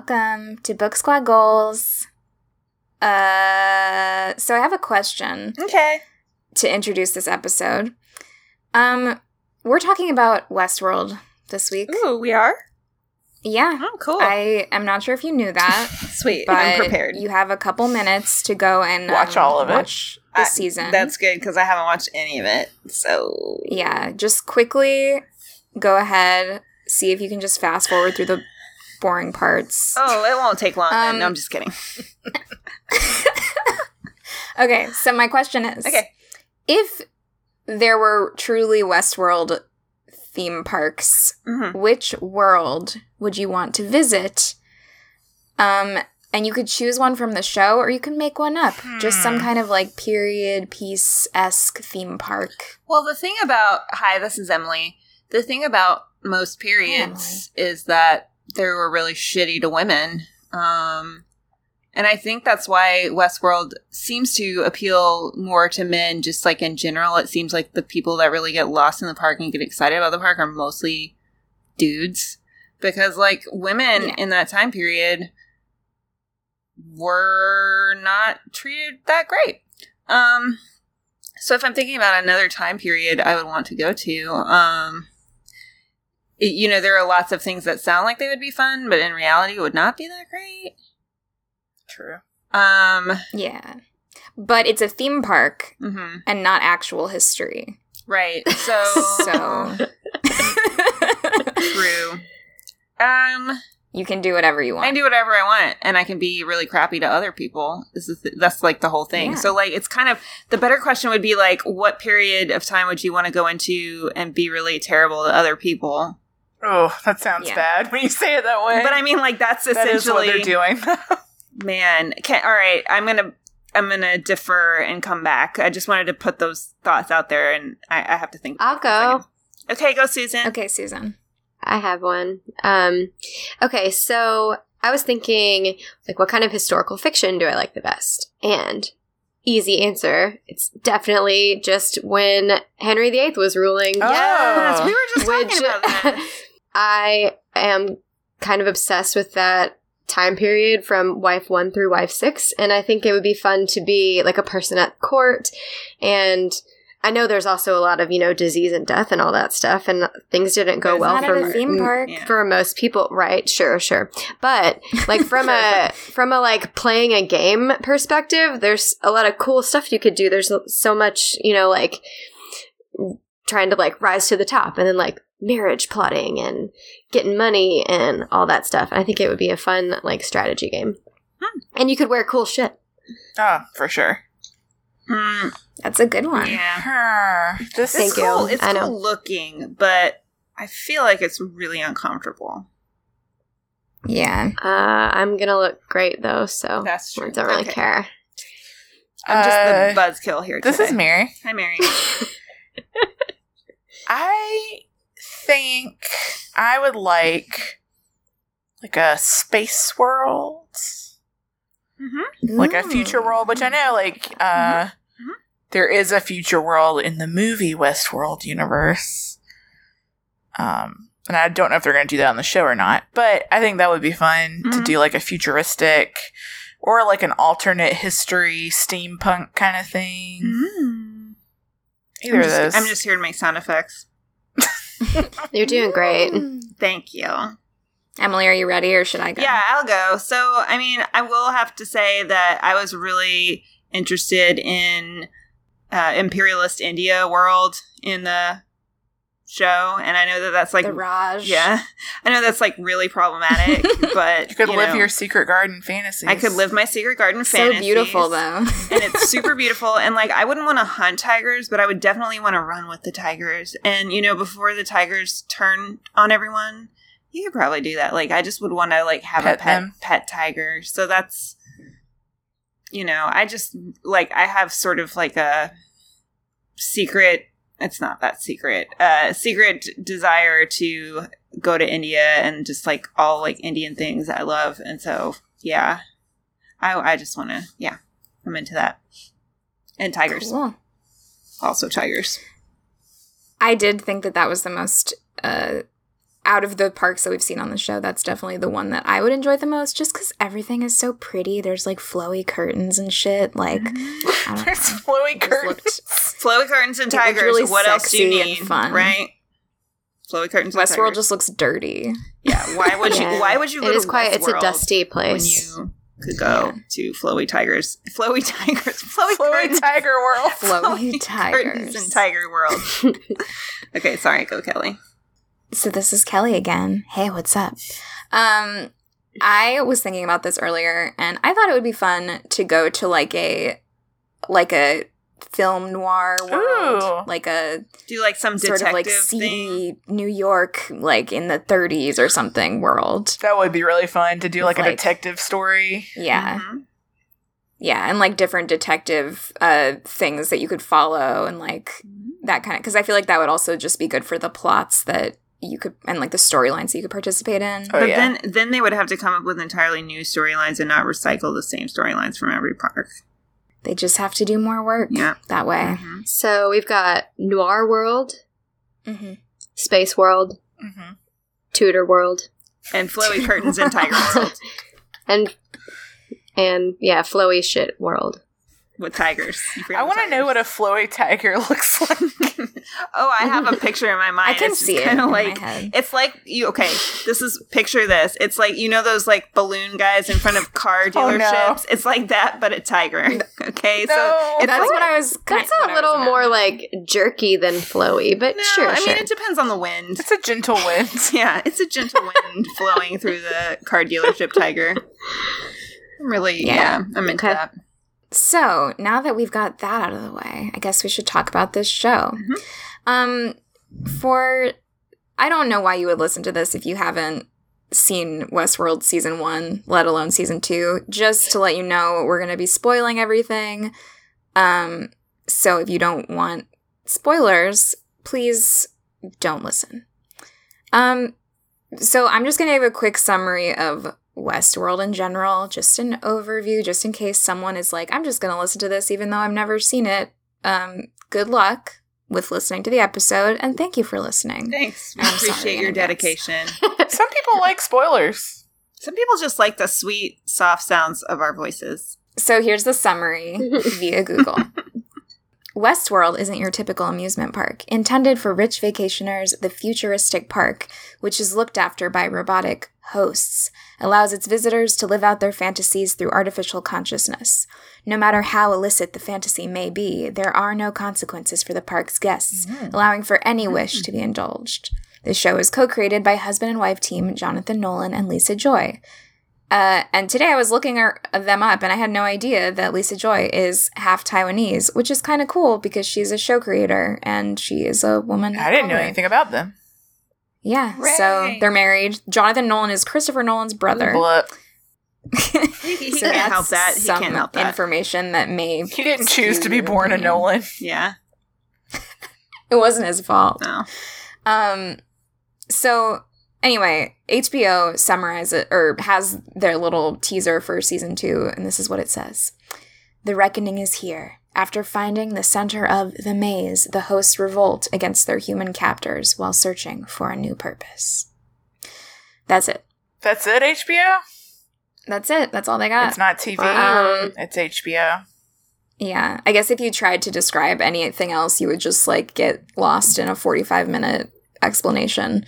Welcome to Book Squad Goals. Uh, so I have a question Okay. to introduce this episode. Um, we're talking about Westworld this week. Ooh, we are? Yeah. Oh, cool. I am not sure if you knew that, Sweet. but I'm prepared. you have a couple minutes to go and Watch um, all of it. Watch this I- season. That's good because I haven't watched any of it. So. yeah. Just quickly go ahead, see if you can just fast forward through the boring parts. Oh, it won't take long then. Um, No, I'm just kidding. Okay, so my question is Okay. if there were truly Westworld theme parks, hmm which world would you want to visit? Um, and you could choose one from the show or you can make one up. Just some Hmm. kind of like period piece esque theme park. Well, the thing about. Hi, this is Emily. The thing about most periods is that they were really shitty to women. Um, and I think that's why Westworld seems to appeal more to men, just like in general. It seems like the people that really get lost in the park and get excited about the park are mostly dudes. Because, like, women Yeah. in that time period were not treated that great. Um, so if I'm thinking about another time period I would want to go to, um, you know, there are lots of things that sound like they would be fun, but in reality would not be that great. True. Um, Yeah. But it's a theme park mhm, and not actual history. right. So, So true. Um, you can do whatever you I want. can do whatever I want, and I can be really crappy to other people. This is that's like the whole thing. Yeah. So, like, it's kind of the better question would be like, what period of time would you want to go into and be really terrible to other people? Oh, that sounds Yeah. bad when you say it that way. But I mean, like, that's that is what they're doing. Man, can, all right. I'm gonna I'm gonna defer and come back. I just wanted to put those thoughts out there, and I, I have to think. I'll for a second. go. Okay, go, Susan. okay, Susan. I have one. Um, okay, so I was thinking, like, what kind of historical fiction do I like the best? And easy answer, it's definitely just when Henry VIII was ruling. Oh. Yes, we were just Which talking about that. I am kind of obsessed with that time period from wife one through wife six, and I think it would be fun to be like a person at court. And I know there's also a lot of you know disease and death and all that stuff, and things didn't go well for at a theme m- park. Yeah. for most people. Right. Sure. Sure. But like from a from a like playing a game perspective there's a lot of cool stuff you could do. There's so much you know like trying to like rise to the top and then like marriage plotting and getting money and all that stuff i think it would be a fun like strategy game Hmm. and you could wear cool shit oh, for sure. Mm, That's a good one. yeah, This Thank it's you. It's I know. cool looking, but I feel like it's really uncomfortable. Yeah. uh, i'm gonna look great though so That's true. i don't really Okay. care I'm just Uh, the buzzkill here. This today. is Mary. Hi, Mary. I think I would like like a space world, mm-hmm. like a future world, which I know like uh Mhm. there is a future world in the movie Westworld universe. Um and I don't know if they're going to do that on the show or not, but I think that would be fun to Mhm. do like a futuristic or like an alternate history steampunk kind of thing. Mm-hmm. Either I'm of those. I'm just here to make sound effects. you're doing great Thank you. Emily, are you ready or should I go? Yeah, I'll go. So, I mean, I will have to say that I was really interested in uh, imperialist India world in the show, and I know that that's like, the Raj. yeah, I know that's like really problematic, but you could live know, your secret garden fantasy I could live my secret garden fantasy. So beautiful though. and it's super beautiful and like i wouldn't want to hunt tigers but i would definitely want to run with the tigers and you know before the tigers turn on everyone you could probably do that like i just would want to like have Pet a pet them. pet tiger so that's you know i just like i have sort of like a secret it's not that secret uh secret desire to go to india and just like all like indian things i love and so yeah i i just want to yeah i'm into that and tigers Cool. also tigers I did think that that was the most uh, out of the parks that we've seen on the show, that's definitely the one that I would enjoy the most, just because everything is so pretty. There's like flowy curtains and shit. Like, I don't There's know. flowy curtains. Looked- Flowy curtains and tigers. really what else do you sexy and need? fun. Right? Flowy curtains. and Westworld just looks dirty. yeah. Why would Yeah. you? Why would you go It to is quite. It's a Westworld dusty when place. you could go to flowy tigers? Flowy tigers. Flowy, Flowy curtains. tiger world. Flowy curtains tigers. in Tiger World. okay, sorry. Go, Kelly. So this is Kelly again. Hey, what's up? Um, I was thinking about this earlier, and I thought it would be fun to go to like a like a film noir world, Ooh. like a Do like some sort detective of like thing. seedy New York, like in the 30s or something world. That would be really fun to do like a detective story. Yeah, Mhm. yeah, and like different detective uh things that you could follow, and like that kind of because I feel like that would also just be good for the plots that you could and like the storylines that you could participate in. Oh, But yeah. then, then they would have to come up with entirely new storylines and not recycle the same storylines from every park. They just have to do more work Yeah. that way. Mhm. So we've got Noir World, Mm-hmm. Space World, hmm Tudor World, And flowy curtains and Tiger World and and yeah, flowy shit world. With tigers. I want to know what a flowy tiger looks like. oh, I have a picture in my mind. I can it's see it in of my like head. it's like you. Okay, this is picture this. It's like you know those like balloon guys in front of car Oh, no. dealerships. It's like that, but a tiger. Okay, No. so it's That's like, what I was. That's what a I little more like jerky than flowy, but no. sure, I sure. mean, it depends on the wind. It's a gentle wind. Yeah, it's a gentle wind flowing through the car dealership tiger. I'm really, Yeah. yeah, I'm into Okay. that. So now that we've got that out of the way, I guess we should talk about this show. Mhm. Um, for I don't know why you would listen to this if you haven't seen Westworld season one, let alone season two. Just to let you know, we're going to be spoiling everything. Um, so if you don't want spoilers, please don't listen. Um, so I'm just going to give a quick summary of Westworld in general, just an overview, just in case someone is like, I'm just going to listen to this even though I've never seen it. Um, good luck with listening to the episode, and thank you for listening. Thanks. We I'm appreciate in your advance. dedication. Some people like spoilers. Some people just like the sweet, soft sounds of our voices. So here's the summary via Google. Westworld isn't your typical amusement park. Intended for rich vacationers, the futuristic park, which is looked after by robotic hosts, allows its visitors to live out their fantasies through artificial consciousness. No matter how illicit the fantasy may be, there are no consequences for the park's guests, mm. allowing for any mm. wish to be indulged. The show is co created by husband and wife team Jonathan Nolan and Lisa Joy. Uh, and today I was looking her, them up, and I had no idea that Lisa Joy is half Taiwanese, which is kind of cool because she's a show creator and she is a woman. I didn't know anything about them. Yeah, so they're married. Jonathan Nolan is Christopher Nolan's brother. Blah. He, he So can't help that's that. He some can't help that. Information that may He didn't choose to be your born a. Nolan. yeah. It wasn't his fault. No. Um, so anyway, HBO summarizes it or has their little teaser for season two, and this is what it says: "The reckoning is here. After finding the center of the maze, the hosts revolt against their human captors while searching for a new purpose." That's it. That's it, HBO? That's it. That's all they got. It's not TV. Um, it's HBO. Yeah, I guess if you tried to describe anything else, you would just like get lost in a 45 minute explanation.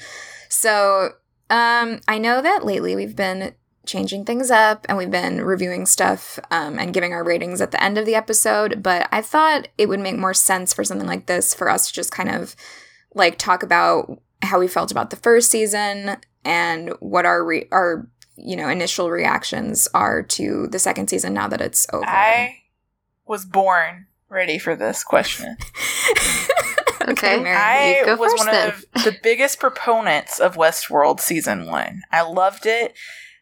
So, um, I know that lately we've been changing things up and we've been reviewing stuff um, and giving our ratings at the end of the episode, but I thought it would make more sense for something like this for us to just kind of like talk about how we felt about the first season and what our re- our you know initial reactions are to the second season now that it's over. I was born ready for this question. Okay. Mary, I go was first one then. of the biggest proponents of Westworld season one. I loved it.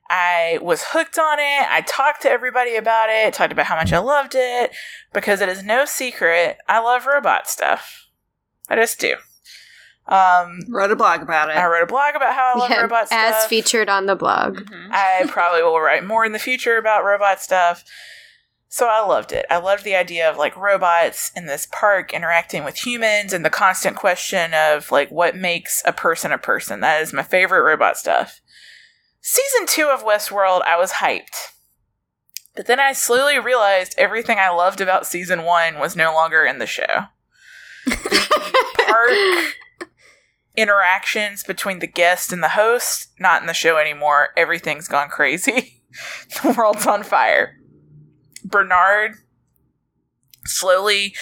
I was hooked on it. I talked to everybody about it, talked about how much I loved it, because it is no secret I love robot stuff. I just do. Um, Wrote a blog about it. I wrote a blog about how I love Yeah, robot stuff. as featured on the blog. Mhm. I probably will write more in the future about robot stuff. So I loved it. I loved the idea of like robots in this park interacting with humans and the constant question of like what makes a person a person. That is my favorite robot stuff. Season two of Westworld, I was hyped. But then I slowly realized everything I loved about season one was no longer in the show. The park interactions between the guest and the host, not in the show anymore. Everything's gone crazy. the world's on fire. Bernard slowly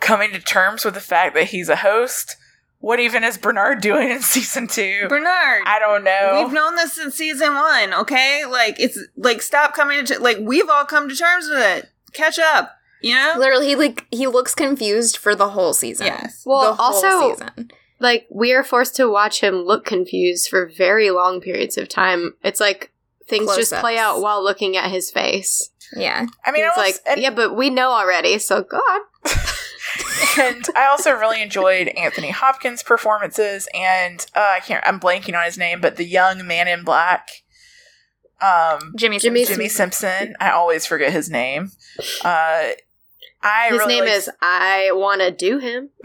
coming to terms with the fact that he's a host. What even is Bernard doing in season two? Bernard. I don't know. We've known this since season one, okay? Like, it's like, stop coming to, like, we've all come to terms with it. Catch up, you know? Literally, he like he looks confused for the whole season. Yes. Well, the whole also, season. like we are forced to watch him look confused for very long periods of time. It's like things just Close-ups. play out while looking at his face. Yeah. I mean, it's like, and, yeah, but we know already, so go on. and I also really enjoyed Anthony Hopkins' performances, and uh, I can't. I'm blanking on his name, but the young man in black, um, Jimmi. Jimmi Simpson. Jimmi Simpson. I always forget his name. Uh, I His really name liked- is I Want to Do Him.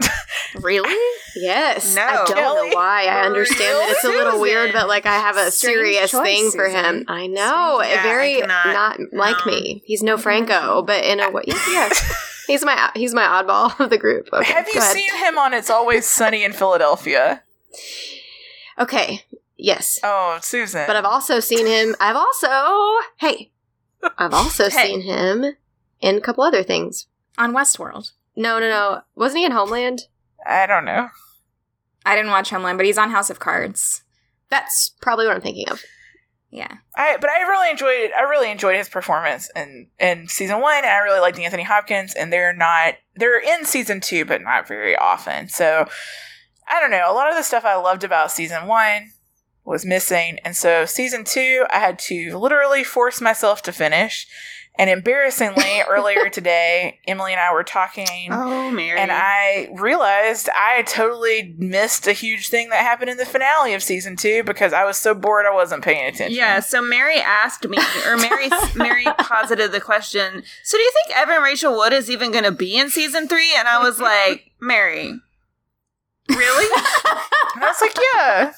Really? Yes. No. I don't Kelly? know why. I understand that it's a little weird, but like I have a Strange serious choice, thing for Susan. him. I know. Strange- yeah, very I cannot- not like no. me. He's no Franco, mm-hmm. but in a way, yes. he's my he's my oddball of the group. Okay, Have you seen him on It's Always Sunny in Philadelphia? Okay. Yes. Oh, Susan. But I've also seen him. I've also hey, I've also Hey. seen him in a couple other things. On Westworld. No, no, no. Wasn't he in Homeland? I don't know. I didn't watch Homeland, but he's on House of Cards. That's probably what I'm thinking of. Yeah. I but I really enjoyed I really enjoyed his performance in in season one, and I really liked Anthony Hopkins. And they're not they're in season two, but not very often. So I don't know. A lot of the stuff I loved about season one was missing, and so season two, I had to literally force myself to finish. And embarrassingly, earlier today, Emily and I were talking. Oh, Mary. And I realized I totally missed a huge thing that happened in the finale of season two because I was so bored I wasn't paying attention. Yeah, so Mary asked me, or Mary Mary posited the question. So, do you think Evan Rachel Wood is even going to be in season three? And I was like, Mary, really? And I was like, yeah.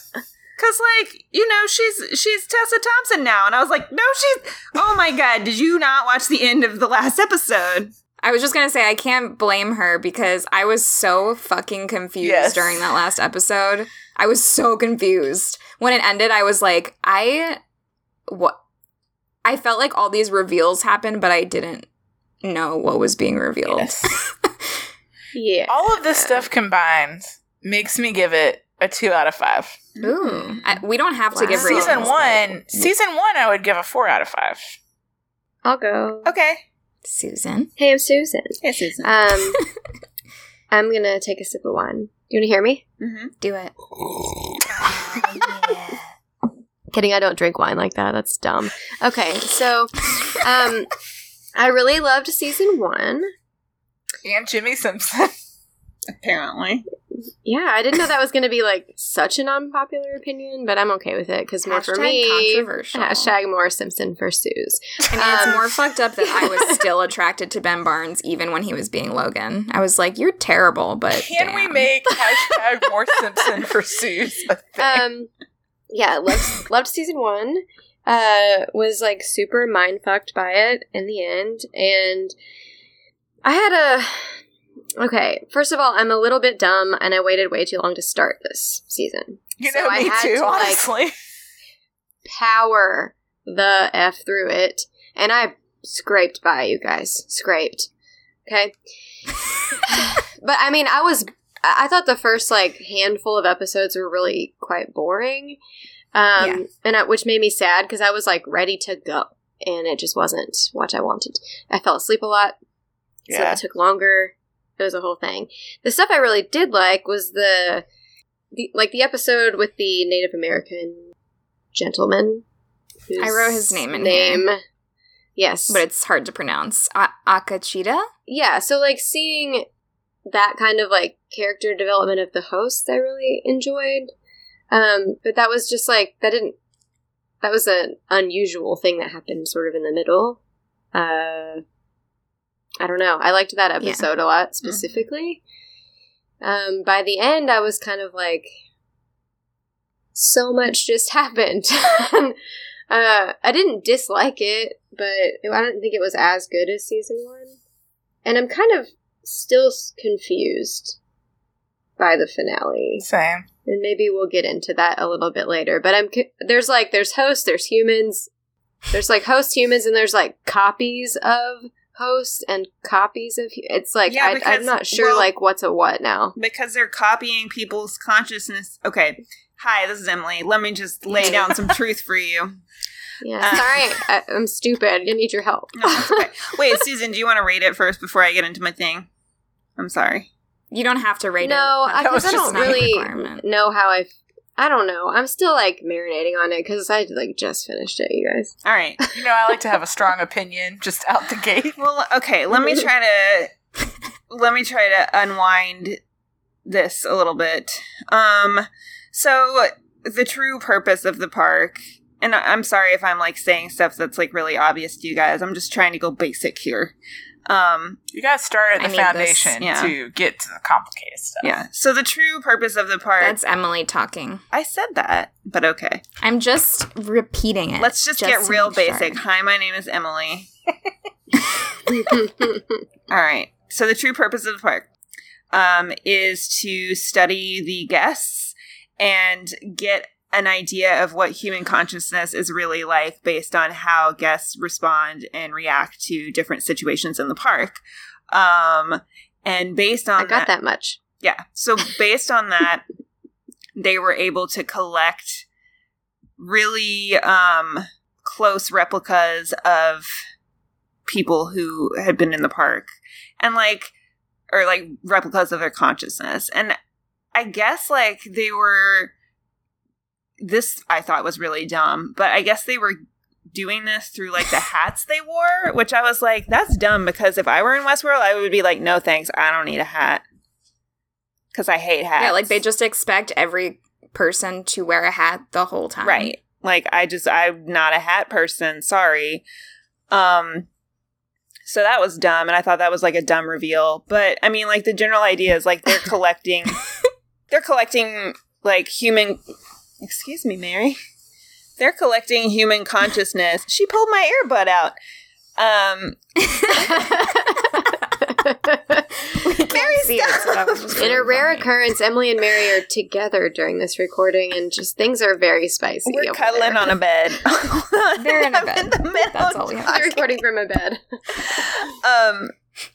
Because, like, you know, she's she's Tessa Thompson now, and I was like, no, she's. Oh my god, did you not watch the end of the last episode? I was just gonna say I can't blame her because I was so fucking confused Yes. during that last episode. I was so confused. When it ended, I was like, I what I felt like all these reveals happened, but I didn't know what was being revealed. Yes. Yeah. All of this stuff combined makes me give it a two out of five. Ooh. I, we don't have to give ratings. Season one, season one, I would give a four out of five. I'll go. Okay. Susan. Hey, I'm Susan. Hey, Susan. Um, I'm gonna take a sip of wine. You want to hear me? mm-hmm. Do it. Kidding, I don't drink wine like that. That's dumb. Okay, so um, I really loved season one. And Jimmi Simpson. Apparently. Yeah, I didn't know that was going to be like such an unpopular opinion, but I'm okay with it because more for me. controversial. Hashtag more Simpson for Suze. I mean, it's Um, more fucked up that I was still attracted to Ben Barnes even when he was being Logan. I was like, "You're terrible," but Can we make hashtag more Simpson for Suze a thing? Um, yeah, loved loved season one. Uh, was like super mind fucked by it in the end, and I had a. Okay, first of all, I'm a little bit dumb, and I waited way too long to start this season. you so know, I me had too, to, like, honestly. Power the f through it, and I scraped by you guys, scraped. Okay, but I mean, I was. I thought the first like handful of episodes were really quite boring, um, Yeah. and I, which made me sad because I was like ready to go, and it just wasn't what I wanted. I fell asleep a lot, so it took longer. It was a whole thing. The stuff I really did like was the, the like the episode with the Native American gentleman. I wrote his name in name. Yes, but it's hard to pronounce. A- Akecheta? yeah. So like seeing that kind of like character development of the host, I really enjoyed. Um, but that was just like that didn't. That was an unusual thing that happened sort of in the middle. Uh, I don't know. I liked that episode yeah. a lot specifically. Um, by the end, I was kind of like, so much just happened. uh, I didn't dislike it, but I don't think it was as good as season one. And I'm kind of still confused by the finale. Same. And maybe we'll get into that a little bit later. But I'm there's like there's hosts, there's humans, there's like host humans, and there's like copies of hosts and copies of. It's like yeah, because, I, am not sure well, like what's a what now because they're copying people's consciousness. Okay, hi, this is Emily. Let me just lay down some truth for you. Yeah, uh, sorry, I, am stupid. I need your help. no, okay. Wait, Susan, do you want to rate it first before I get into my thing? I'm sorry. You don't have to rate no, it. No, because I, don't really know how I. I don't know. I'm still like marinating on it because I like just finished it, you guys. All right. you know, I like to have a strong opinion just out the gate. Well, okay. Let me try to let me try to unwind this a little bit. Um, so the true purpose of the park, and I'm sorry if I'm like saying stuff that's like really obvious to you guys. I'm just trying to go basic here. Um, you got to start at the foundation yeah. to get to the complicated stuff. Yeah. So the true purpose of the park. That's Emily talking. I said that, but okay. I'm just repeating it. Let's just, just get real basic. Sure. Hi, my name is Emily. All right. So the true purpose of the park um, is to study the guests and get an idea of what human consciousness is really like based on how guests respond and react to different situations in the park. Um, and based on I got that, that much. Yeah. So based on that, they were able to collect really um, close replicas of people who had been in the park and like or like replicas of their consciousness and i guess like they were this I thought was really dumb, but I guess they were doing this through like the hats they wore, which I was like, that's dumb because if I were in Westworld, I would be like, no thanks, I don't need a hat. Because I hate hats. Yeah, like they just expect every person to wear a hat the whole time. Right. Like I just I'm not a hat person, sorry. Um so that was dumb and I thought that was like a dumb reveal. But I mean like the general idea is like they're collecting they're collecting like human Excuse me, Mary. They're collecting human consciousness. She pulled my earbud out. Um, Mary's it, In a rare funny. occurrence, Emily and Mary are together during this recording, and just things are very spicy. We're cuddling there. on a bed. They're in a bed. In the That's all we have. They're recording from a bed. um,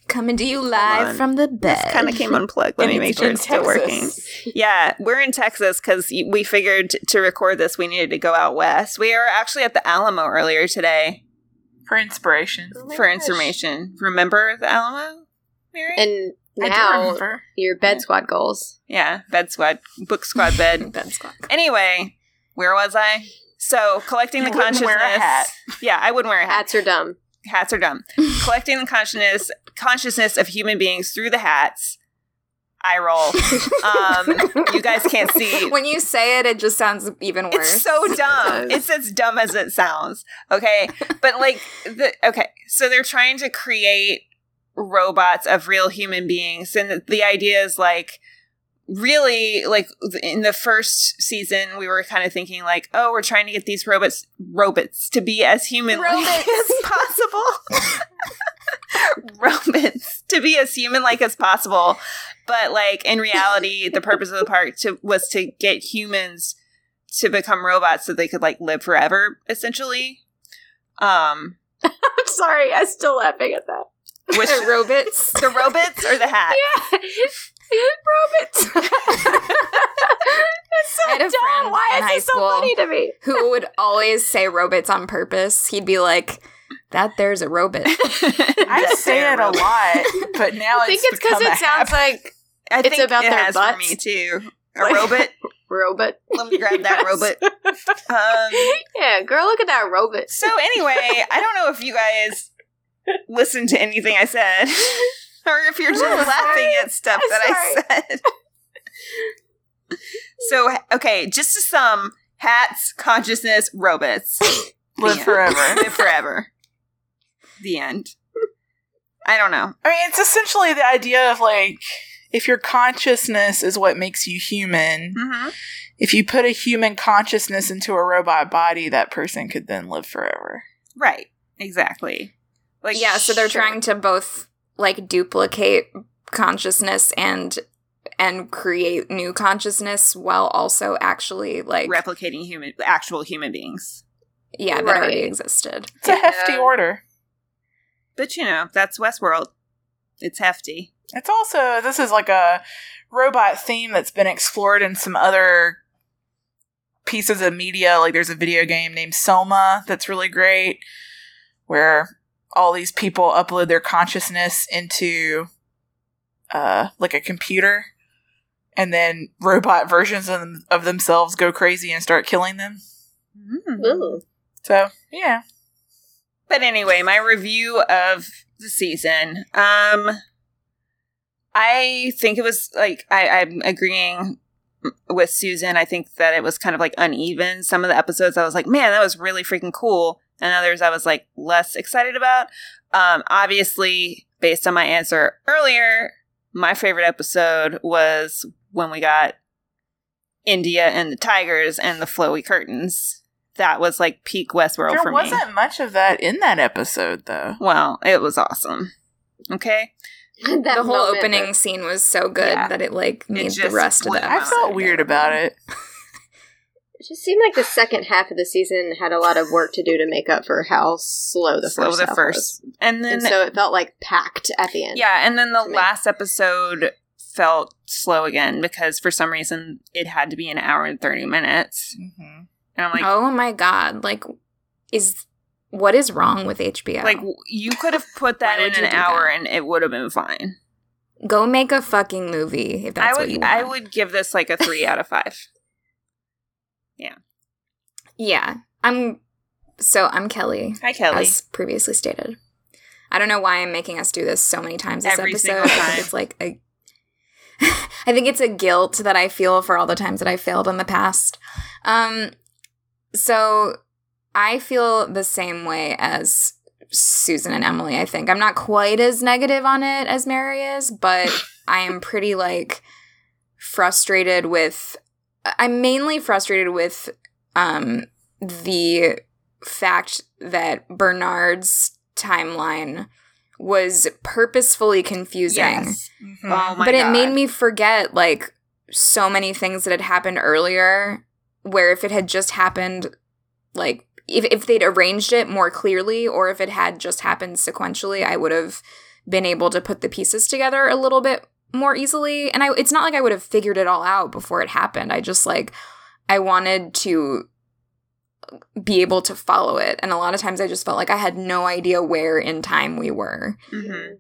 Coming to you live from the bed. This kind of came unplugged. Let me make sure it's still working. Yeah, we're in Texas because we figured to record this, we needed to go out west. We were actually at the Alamo earlier today. For inspiration. Oh for gosh. information. Remember the Alamo, Mary? And now your bed squad goals. Yeah, bed squad, book squad bed. bed squad. Anyway, where was I? So collecting you the consciousness. Wear a hat. Yeah, I wouldn't wear a hat. Hats are dumb hats are dumb. Collecting the consciousness consciousness of human beings through the hats. I roll. Um, you guys can't see. When you say it, it just sounds even worse. It's so dumb. it's as dumb as it sounds. Okay, but like the okay, so they're trying to create robots of real human beings, and the, the idea is like really like in the first season we were kind of thinking like oh we're trying to get these robots robots to be as human like as possible. Robots to be as human like as possible. But like in reality the purpose of the park to, was to get humans to become robots so they could like live forever essentially. Um i'm sorry i'm still laughing at that. Which the robots. the robots or the hat? Yeah Robots. That's so I had a dumb. Friend Why is this so funny to me? who would always say robots on purpose. He'd be like, "That there's a robot." I say it a lot, but now I think it's because it sounds like I it's about it their butts. for me too. A like, robot. robot. Let me grab that robot. Um, yeah, girl, look at that robutt. So anyway, I don't know if you guys listened to anything I said or if you're just laughing at stuff that I said. so, okay, just to sum hats, consciousness, robots. Live forever. Live forever. The end. I don't know. I mean, it's essentially the idea of like if your consciousness is what makes you human, Mm-hmm. if you put a human consciousness into a robot body, that person could then live forever. Right. Exactly. Like yeah, so they're sure. trying to both like duplicate consciousness and and create new consciousness while also actually like replicating human actual human beings. yeah, that already existed. It's a hefty Yeah. order. But you know, that's Westworld. It's hefty. It's also this is like a robot theme that's been explored in some other pieces of media. Like there's a video game named Soma that's really great, where all these people upload their consciousness into uh like a computer, and then robot versions of, them, of themselves go crazy and start killing them. Ooh. So yeah, But anyway, my review of the season. Um I think it was like I, I'm agreeing with Susan. I think that it was kind of like uneven. Some of the episodes I was like, man, that was really freaking cool. And others I was like less excited about. Um, obviously, based on my answer earlier, my favorite episode was when we got India and the tigers and the flowy curtains. That was like peak Westworld there for me. There wasn't much of that in that episode though. Well, it was awesome. Okay. That the whole opening that- scene was so good Yeah. that it like made the rest of blew the my I felt weird about it. It just seemed like the second half of the season had a lot of work to do to make up for how slow the Slow first the half first. And then And so it felt like packed at the end. Yeah, and then the to me. last episode felt slow again because for some reason it had to be an hour and 30 minutes. hmm And I'm like, oh my god, like is what is wrong with HBO? like you could have put that in an hour that? and it would have been fine. go make a fucking movie if that's I what you want. I would give this like a 3 out of 5. Yeah. Yeah. I'm so I'm Kelly, Hi Kelly. as previously stated. I don't know why I'm making us do this so many times this Every episode. it's like a I think it's a guilt that I feel for all the times that I failed in the past. Um so I feel the same way as Susan and Emily, I think. I'm not quite as negative on it as Mary is, but I am pretty like frustrated with I'm mainly frustrated with um the fact that Bernard's timeline was purposefully confusing. yes. Mhm. Oh my but it God. made me forget like so many things that had happened earlier where if it had just happened like if, if they'd arranged it more clearly or if it had just happened sequentially i would have been able to put the pieces together a little bit more easily and i it's not like i would have figured it all out before it happened i just like i wanted to be able to follow it and a lot of times i just felt like i had no idea where in time we were Mhm.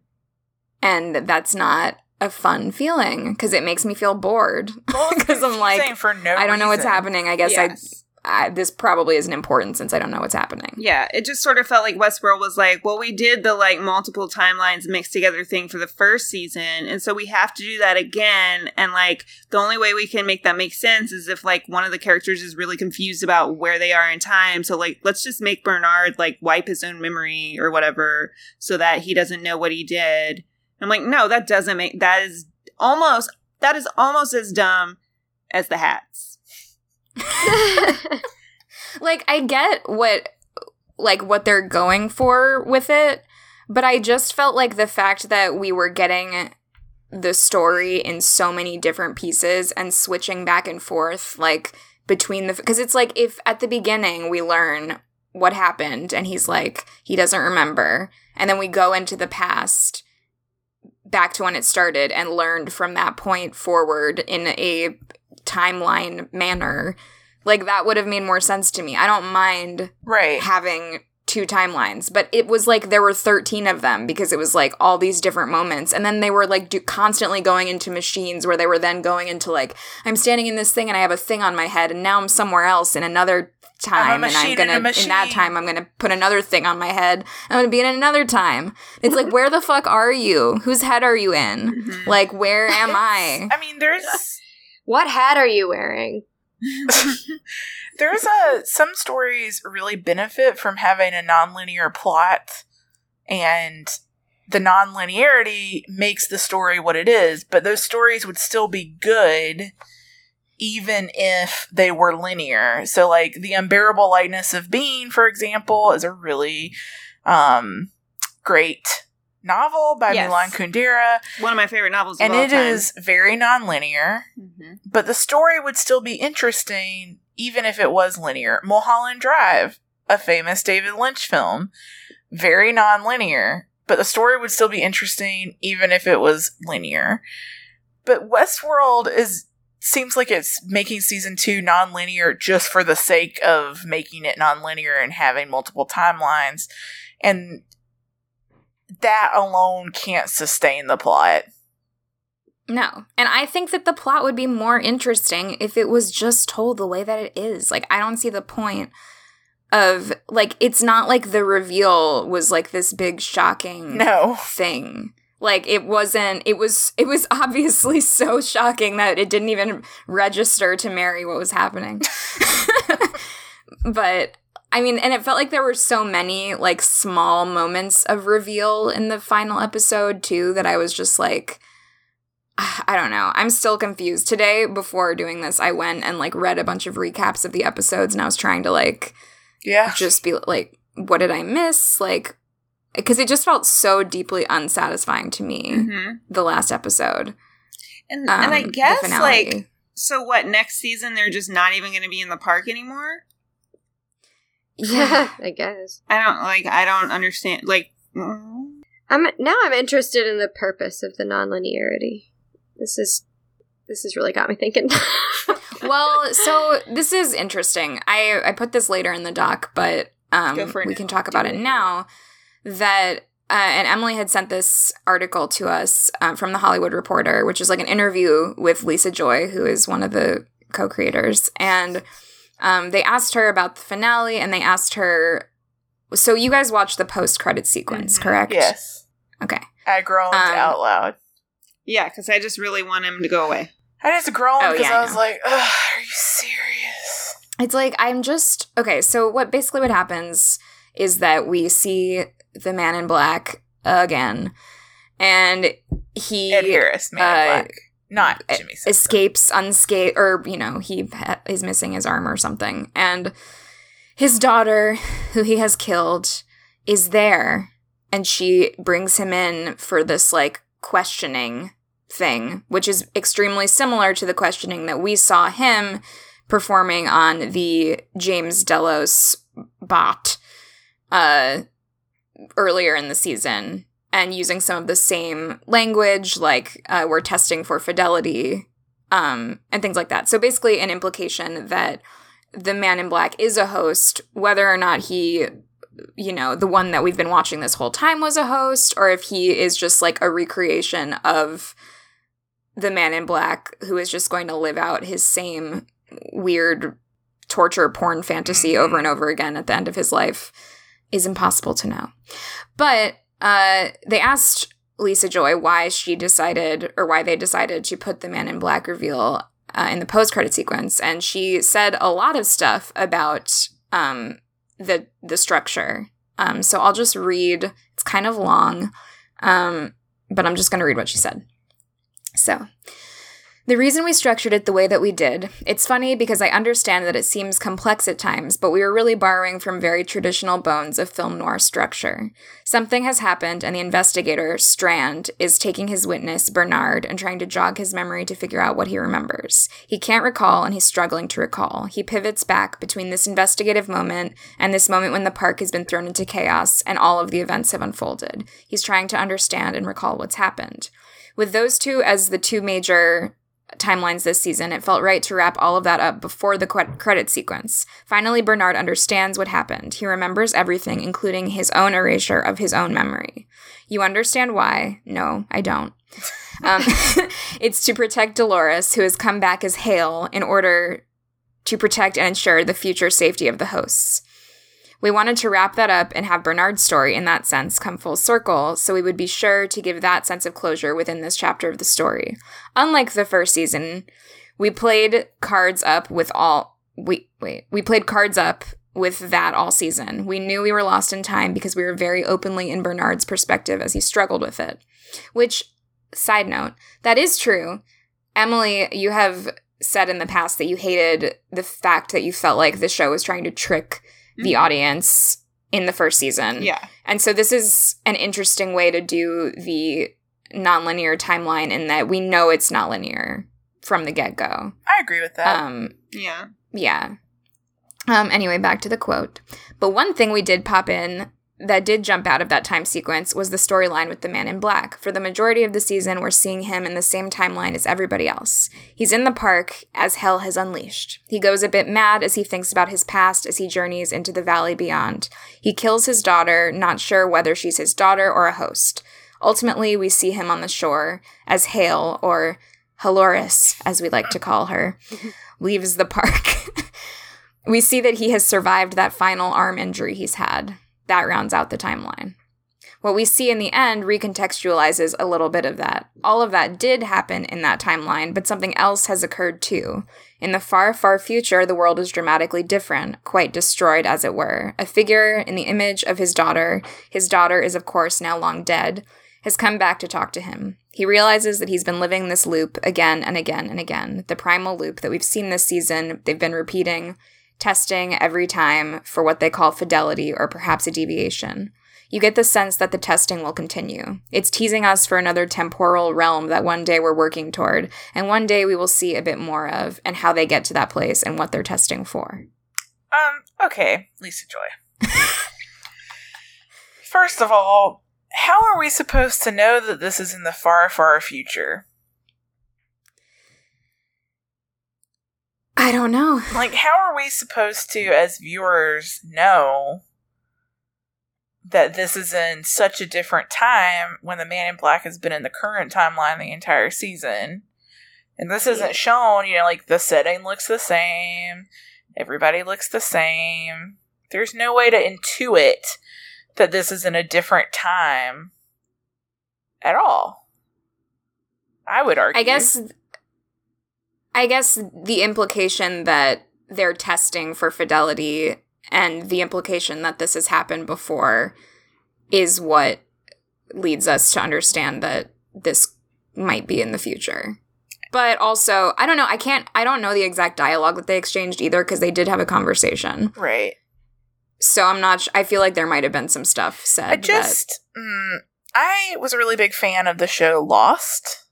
and that's not a fun feeling because it makes me feel bored Well, because I'm like no I don't know what's happening. I guess Yes. I, this probably isn't important since I don't know what's happening. Yeah, it just sort of felt like Westworld was like, well, we did the like multiple timelines mixed together thing for the first season, and so we have to do that again. And like, the only way we can make that make sense is if like one of the characters is really confused about where they are in time. So like, let's just make Bernard like wipe his own memory or whatever so that he doesn't know what he did. I'm like, no, that doesn't make that is almost that is almost as dumb as the hats. like I get what like what they're going for with it, but I just felt like the fact that we were getting the story in so many different pieces and switching back and forth like between the because it's like if at the beginning we learn what happened and he's like he doesn't remember and then we go into the past back to when it started and learned from that point forward in a timeline manner like that would have made more sense to me. I don't mind Right. having two timelines but it was like there were 13 of them because it was like all these different moments. And then they were like do- constantly going into machines where they were then going into like i'm standing in this thing and i have a thing on my head and now i'm somewhere else in another time and i'm machine in a gonna in, that time i'm gonna put another thing on my head. I'm gonna be in another time. It's like where the fuck are you? Whose head are you in? Mhm. like where am i? I mean, there's what hat are you wearing? there's a some stories really benefit from having a nonlinear plot and the non-linearity makes the story what it is, but those stories would still be good even if they were linear. So like the unbearable lightness of being, for example, is a really um great novel by Yes. Milan Kundera. One of my favorite novels, And of all it time. is very non-linear, Mhm. but the story would still be interesting even if it was linear. Mulholland Drive, a famous David Lynch film, very non-linear, but the story would still be interesting even if it was linear. But Westworld is seems like it's making season 2 non-linear just for the sake of making it non-linear and having multiple timelines and that alone can't sustain the plot. No. And I think that the plot would be more interesting if it was just told the way that it is. Like, I don't see the point of, like, it's not like the reveal was like this big shocking No. thing. Like, it wasn't, it was, it was obviously so shocking that it didn't even register to Mary what was happening. but I mean, and it felt like there were so many like small moments of reveal in the final episode too that I was just like, I don't know. I'm still confused. Today, before doing this, I went and like read a bunch of recaps of the episodes and I was trying to like Yeah. just be like, what did I miss? Like, because it just felt so deeply unsatisfying to me, Mhm. the last episode. And, Um, and I guess, like, so what, next season they're just not even going to be in the park anymore? Yeah. I guess. I don't, like, I don't understand. Like, mm. I'm now I'm interested in the purpose of the nonlinearity. This is this has really got me thinking. well, so this is interesting. I I put this later in the doc, but um, Go for it we now. can talk about it now. That uh, and Emily had sent this article to us um, from the Hollywood Reporter, which is like an interview with Lisa Joy, who is one of the co-creators, and um, they asked her about the finale, and they asked her. So you guys watched the post-credit sequence, Mhm. correct? Yes. Okay. I groaned Um, out loud. yeah, because I just really want him to go away. I just groaned Oh, because yeah, I I was like, Ugh, "Are you serious?" It's like I'm just okay. So what basically what happens is that we see the man in black again, and he Ed Harris, man, in uh, black, not Jimmi. Simpson. escapes unscathed, or you know he is missing his arm or something, and his daughter, who he has killed, is there, and she brings him in for this like questioning thing, which is extremely similar to the questioning that we saw him performing on the James Delos bot uh, earlier in the season and using some of the same language, like uh, we're testing for fidelity um, and things like that. So basically, an implication that the man in black is a host, whether or not he, you know, the one that we've been watching this whole time was a host, or if he is just like a recreation of the man in black who is just going to live out his same weird torture porn fantasy over and over again at the end of his life is impossible to know. But uh, they asked Lisa Joy why she decided or why they decided to put the man in black reveal uh, in the post credit sequence, and she said a lot of stuff about um, the the structure. Um, so I'll just read. It's kind of long, um, but I'm just going to read what she said. So, the reason we structured it the way that we did, it's funny because I understand that it seems complex at times, but we were really borrowing from very traditional bones of film noir structure. Something has happened, and the investigator, Strand, is taking his witness, Bernard, and trying to jog his memory to figure out what he remembers. He can't recall, and he's struggling to recall. He pivots back between this investigative moment and this moment when the park has been thrown into chaos and all of the events have unfolded. He's trying to understand and recall what's happened. With those two as the two major timelines this season, it felt right to wrap all of that up before the cre- credit sequence. Finally, Bernard understands what happened. He remembers everything, including his own erasure of his own memory. You understand why? No, I don't. Um, it's to protect Dolores, who has come back as Hale, in order to protect and ensure the future safety of the hosts. We wanted to wrap that up and have Bernard's story, in that sense, come full circle, so we would be sure to give that sense of closure within this chapter of the story. Unlike the first season, we played cards up with all we wait, we played cards up with that all season. We knew we were lost in time because we were very openly in Bernard's perspective as he struggled with it. Which, side note, that is true. Emily, you have said in the past that you hated the fact that you felt like the show was trying to trick mm-hmm. the audience in the first season. Yeah. And so this is an interesting way to do the nonlinear timeline in that we know it's not linear from the get-go. I agree with that. Um yeah. Yeah. Um anyway, back to the quote. But one thing we did pop in that did jump out of that time sequence was the storyline with the man in black. For the majority of the season, we're seeing him in the same timeline as everybody else. He's in the park as hell has unleashed. He goes a bit mad as he thinks about his past as he journeys into the valley beyond. He kills his daughter, not sure whether she's his daughter or a host. Ultimately, we see him on the shore as Hale, or Halores, as we like to call her, leaves the park. we see that he has survived that final arm injury he's had that rounds out the timeline. What we see in the end recontextualizes a little bit of that. All of that did happen in that timeline, but something else has occurred too. In the far, far future, the world is dramatically different, quite destroyed, as it were. A figure in the image of his daughter, his daughter is, of course, now long dead, has come back to talk to him. He realizes that he's been living this loop again and again and again. The primal loop that we've seen this season, they've been repeating testing every time for what they call fidelity or perhaps a deviation. You get the sense that the testing will continue. It's teasing us for another temporal realm that one day we're working toward, and one day we will see a bit more of, and how they get to that place and what they're testing for. Um, okay, Lisa Joy. First of all, how are we supposed to know that this is in the far, far future? I don't know. Like, how are we supposed to, as viewers, know that this is in such a different time when the man in black has been in the current timeline the entire season? And this isn't shown, you know, like the setting looks the same, everybody looks the same. There's no way to intuit that this is in a different time at all. I would argue. I guess I guess the implication that they're testing for fidelity and the implication that this has happened before is what leads us to understand that this might be in the future. But also, I don't know, I can't I don't know the exact dialogue that they exchanged either because they did have a conversation. Right. So I'm not sh- I feel like there might have been some stuff said. I just that- mm, I was a really big fan of the show Lost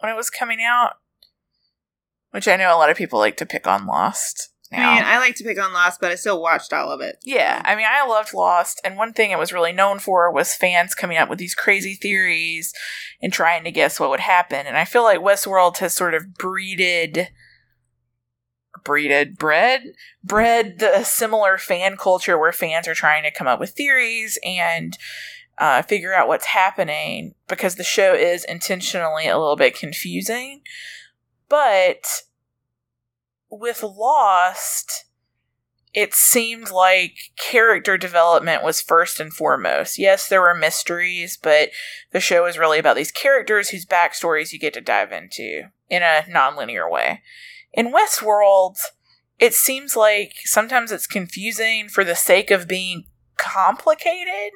when it was coming out which I know a lot of people like to pick on Lost. Now. I mean, I like to pick on Lost, but I still watched all of it. Yeah, I mean, I loved Lost, and one thing it was really known for was fans coming up with these crazy theories and trying to guess what would happen. And I feel like Westworld has sort of breeded, breeded, bred, bred the similar fan culture where fans are trying to come up with theories and uh, figure out what's happening because the show is intentionally a little bit confusing. But with Lost, it seemed like character development was first and foremost. Yes, there were mysteries, but the show is really about these characters whose backstories you get to dive into in a nonlinear way. In Westworld, it seems like sometimes it's confusing for the sake of being complicated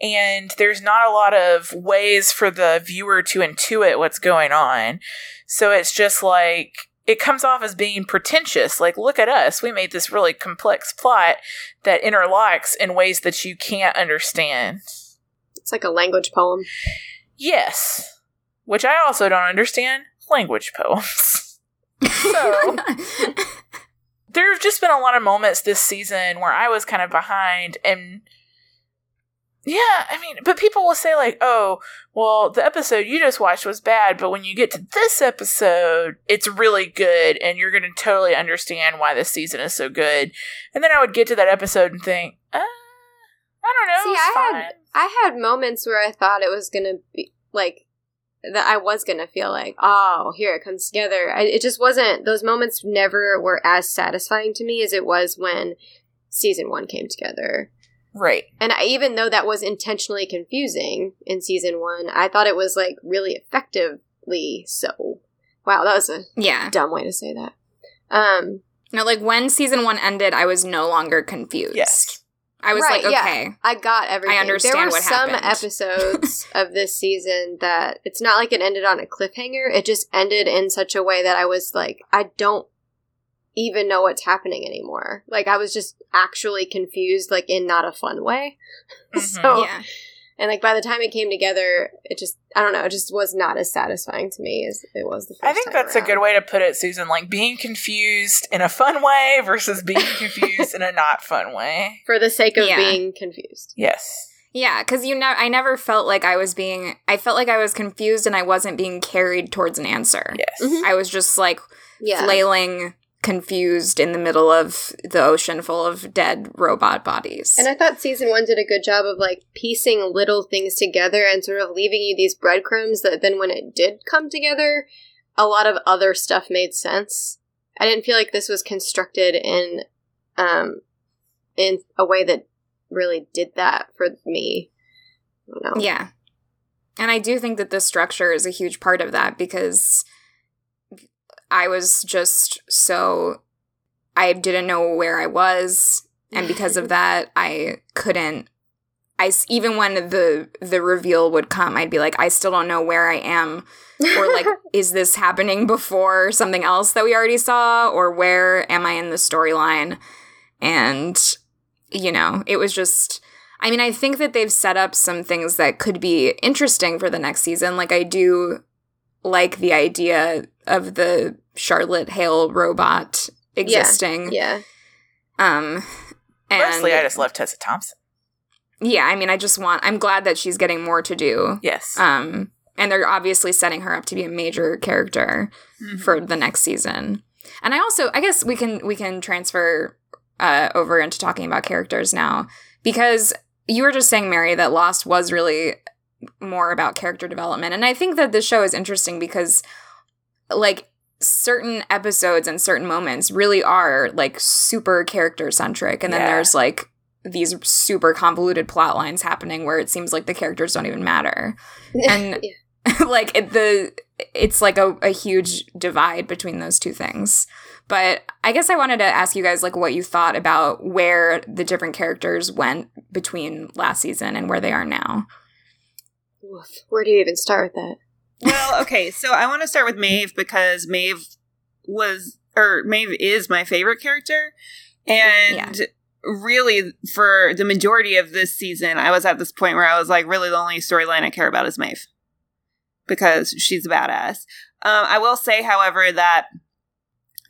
and there's not a lot of ways for the viewer to intuit what's going on. So it's just like it comes off as being pretentious. Like, look at us. We made this really complex plot that interlocks in ways that you can't understand. It's like a language poem. Yes. Which I also don't understand language poems. so there have just been a lot of moments this season where I was kind of behind and yeah, I mean, but people will say, like, oh, well, the episode you just watched was bad, but when you get to this episode, it's really good, and you're going to totally understand why this season is so good. And then I would get to that episode and think, uh, I don't know. See, I fine. had I had moments where I thought it was going to be like that I was going to feel like, oh, here it comes together. I, it just wasn't, those moments never were as satisfying to me as it was when season one came together. Right. And I, even though that was intentionally confusing in season one, I thought it was like really effectively so. Wow, that was a yeah dumb way to say that. Um, No, like when season one ended, I was no longer confused. Yes. I was Right, like, yeah. okay. I got everything. I understand There were what some happened. episodes of this season that it's not like it ended on a cliffhanger. It just ended in such a way that I was like, I don't even know what's happening anymore. Like I was just actually confused, like in not a fun way. Mhm. so yeah. and like by the time it came together, it just I don't know, it just was not as satisfying to me as it was the first I think time that's a good way to put it, Susan. Like being confused in a fun way versus being confused in a not fun way. For the sake of Yeah. being confused. Yes. Yeah, because you know, I never felt like I was being. I felt like I was confused and I wasn't being carried towards an answer. Yes. Mhm. I was just like Yeah. flailing, confused in the middle of the ocean full of dead robot bodies. And I thought season one did a good job of like piecing little things together and sort of leaving you these breadcrumbs that then when it did come together, a lot of other stuff made sense. I didn't feel like this was constructed in um in a way that really did that for me. I don't know. Yeah. And I do think that the structure is a huge part of that because I was just so I didn't know where I was. And because of that I couldn't I even when the the reveal would come I'd be like I still don't know where I am. Or like is this happening before something else that we already saw? Or where am I in the storyline? And you know it was just I mean I think that they've set up some things that could be interesting for the next season. Like I do like the idea of the Charlotte Hale robot existing yeah. um and Mostly, I just love Tessa Thompson. yeah I mean I just want I'm glad that she's getting more to do Yes. um and they're obviously setting her up to be a major character Mhm. for the next season. And I also I guess we can we can transfer uh over into talking about characters now because you were just saying Mary that Lost was really more about character development and I think that this show is interesting because like certain episodes and certain moments really are like super character centric and then Yeah. there's like these super convoluted plot lines happening where it seems like the characters don't even matter and like it, the it's like a, a huge divide between those two things but i guess i wanted to ask you guys like what you thought about where the different characters went between last season and where they are now Oof. Where do you even start with that? Well, okay, so I want to start with Maeve because Maeve was, or Maeve is my favorite character. And really, for the majority of this season, I was at this point where I was like, really, the only storyline I care about is Maeve because she's a badass. Um, I will say, however, that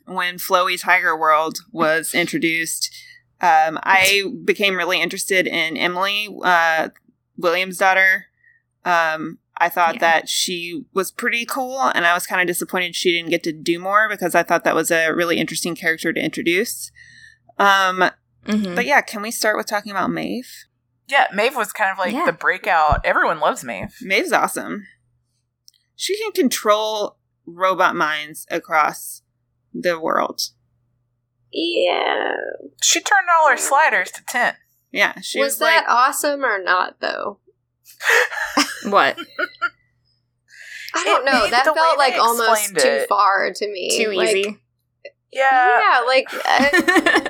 when Flowy Tiger World was introduced, um, I became really interested in Emily, uh, William's daughter. Um, I thought Yeah. that she was pretty cool, and I was kind of disappointed she didn't get to do more because I thought that was a really interesting character to introduce. Um, Mhm. but yeah, can we start with talking about Maeve? yeah, Maeve was kind of like Yeah. the breakout. Everyone loves Maeve. Maeve's awesome. She can control robot minds across the world. Yeah. She turned all her sliders to 10. Yeah, she was was, that like, awesome or not though? What I don't It know. That felt like almost explained too it. far to me. too Like, easy Yeah. Yeah, like uh,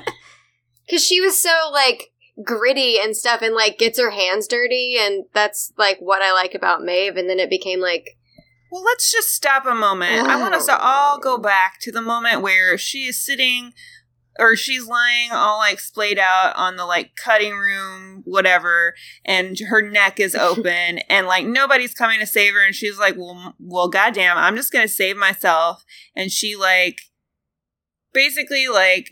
because she was so like gritty and stuff, and like gets her hands dirty, and that's like what I like about Maeve. And then it became like, Well, let's just stop a moment. I want us to all go back to the moment where she is sitting or she's lying all like splayed out on the like cutting room whatever and her neck is open and like nobody's coming to save her and she's like well well goddamn i'm just gonna save myself and she like basically like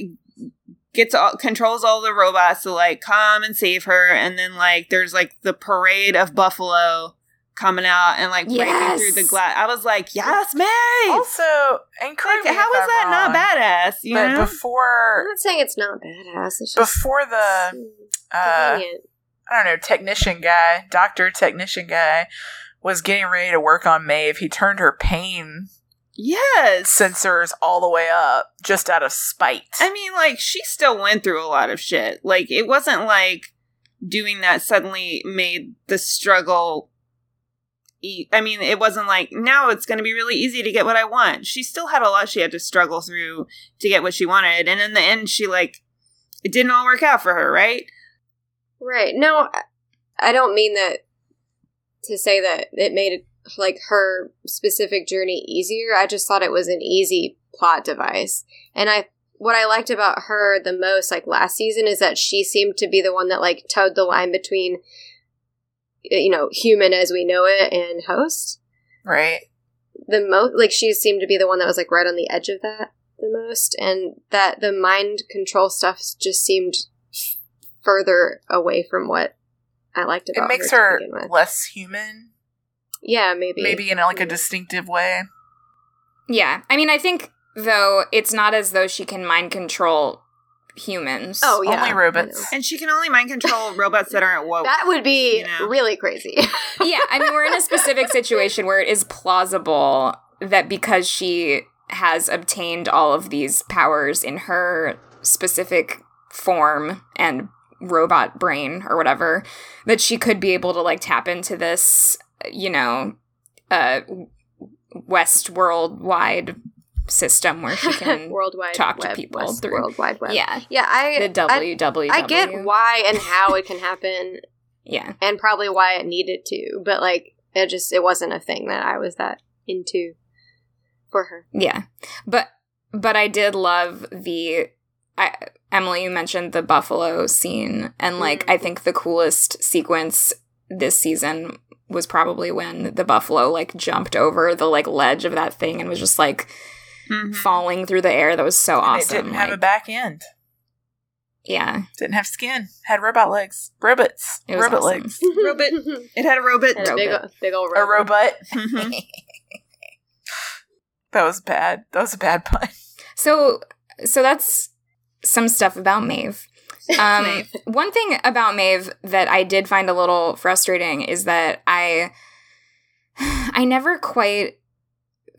gets all controls all the robots to like come and save her and then like there's like the parade of buffalo coming out and like breaking Yes. through the glass i was like yes May! Also, and correct like, me how if that not badass you But know I'm before, not saying it's not badass. It's just before the uh. I don't know, technician guy, doctor technician guy was getting ready to work on Maeve, he turned her pain yes sensors all the way up just out of spite. I mean, like, she still went through a lot of shit. Like, it wasn't like doing that suddenly made the struggle I mean, it wasn't like now it's going to be really easy to get what I want. She still had a lot she had to struggle through to get what she wanted, and in the end, she like it didn't all work out for her, right? Right. No, I- don't mean that to say that it made like her specific journey easier. I just thought it was an easy plot device. And I what I liked about her the most like last season is that she seemed to be the one that like towed the line between you know, human as we know it and host. Right. The most like she seemed to be the one that was like right on the edge of that the most and that the mind control stuff just seemed further away from what I liked It about makes her, her to begin less human, Yeah, maybe. maybe in like a distinctive way. Yeah. I mean, I think, though, it's not as though she can mind control humans. Oh yeah, Only robots. And she can only mind control robots that aren't woke. That would be You know? really crazy. yeah. I mean, we're in a specific situation where it is plausible that because she has obtained all of these powers in her specific form and robot brain or whatever, that she could be able to like tap into this, you know, uh, West world wide system where she can Worldwide talk to people West through- Worldwide Web. Yeah. yeah. I the WWW. I get why and how it can happen, Yeah. and probably why it needed to, but like it just it wasn't a thing that I was that into for her. Yeah. But but I did love the I Emily you mentioned the buffalo scene and like Mhm. I think the coolest sequence this season was probably when the buffalo like jumped over the like ledge of that thing and was just like Mhm. falling through the air. That was so And awesome. it didn't have a back end. yeah. Didn't have skin. Had robot legs. Robots. It was Robot awesome. legs. Robot. It had a robot. And a big, Robot. big old robot. A robot. robot. Mhm. that was bad. That was a bad pun. So so that's some stuff about Maeve. Um, Maeve. one thing about Maeve that I did find a little frustrating is that I I never quite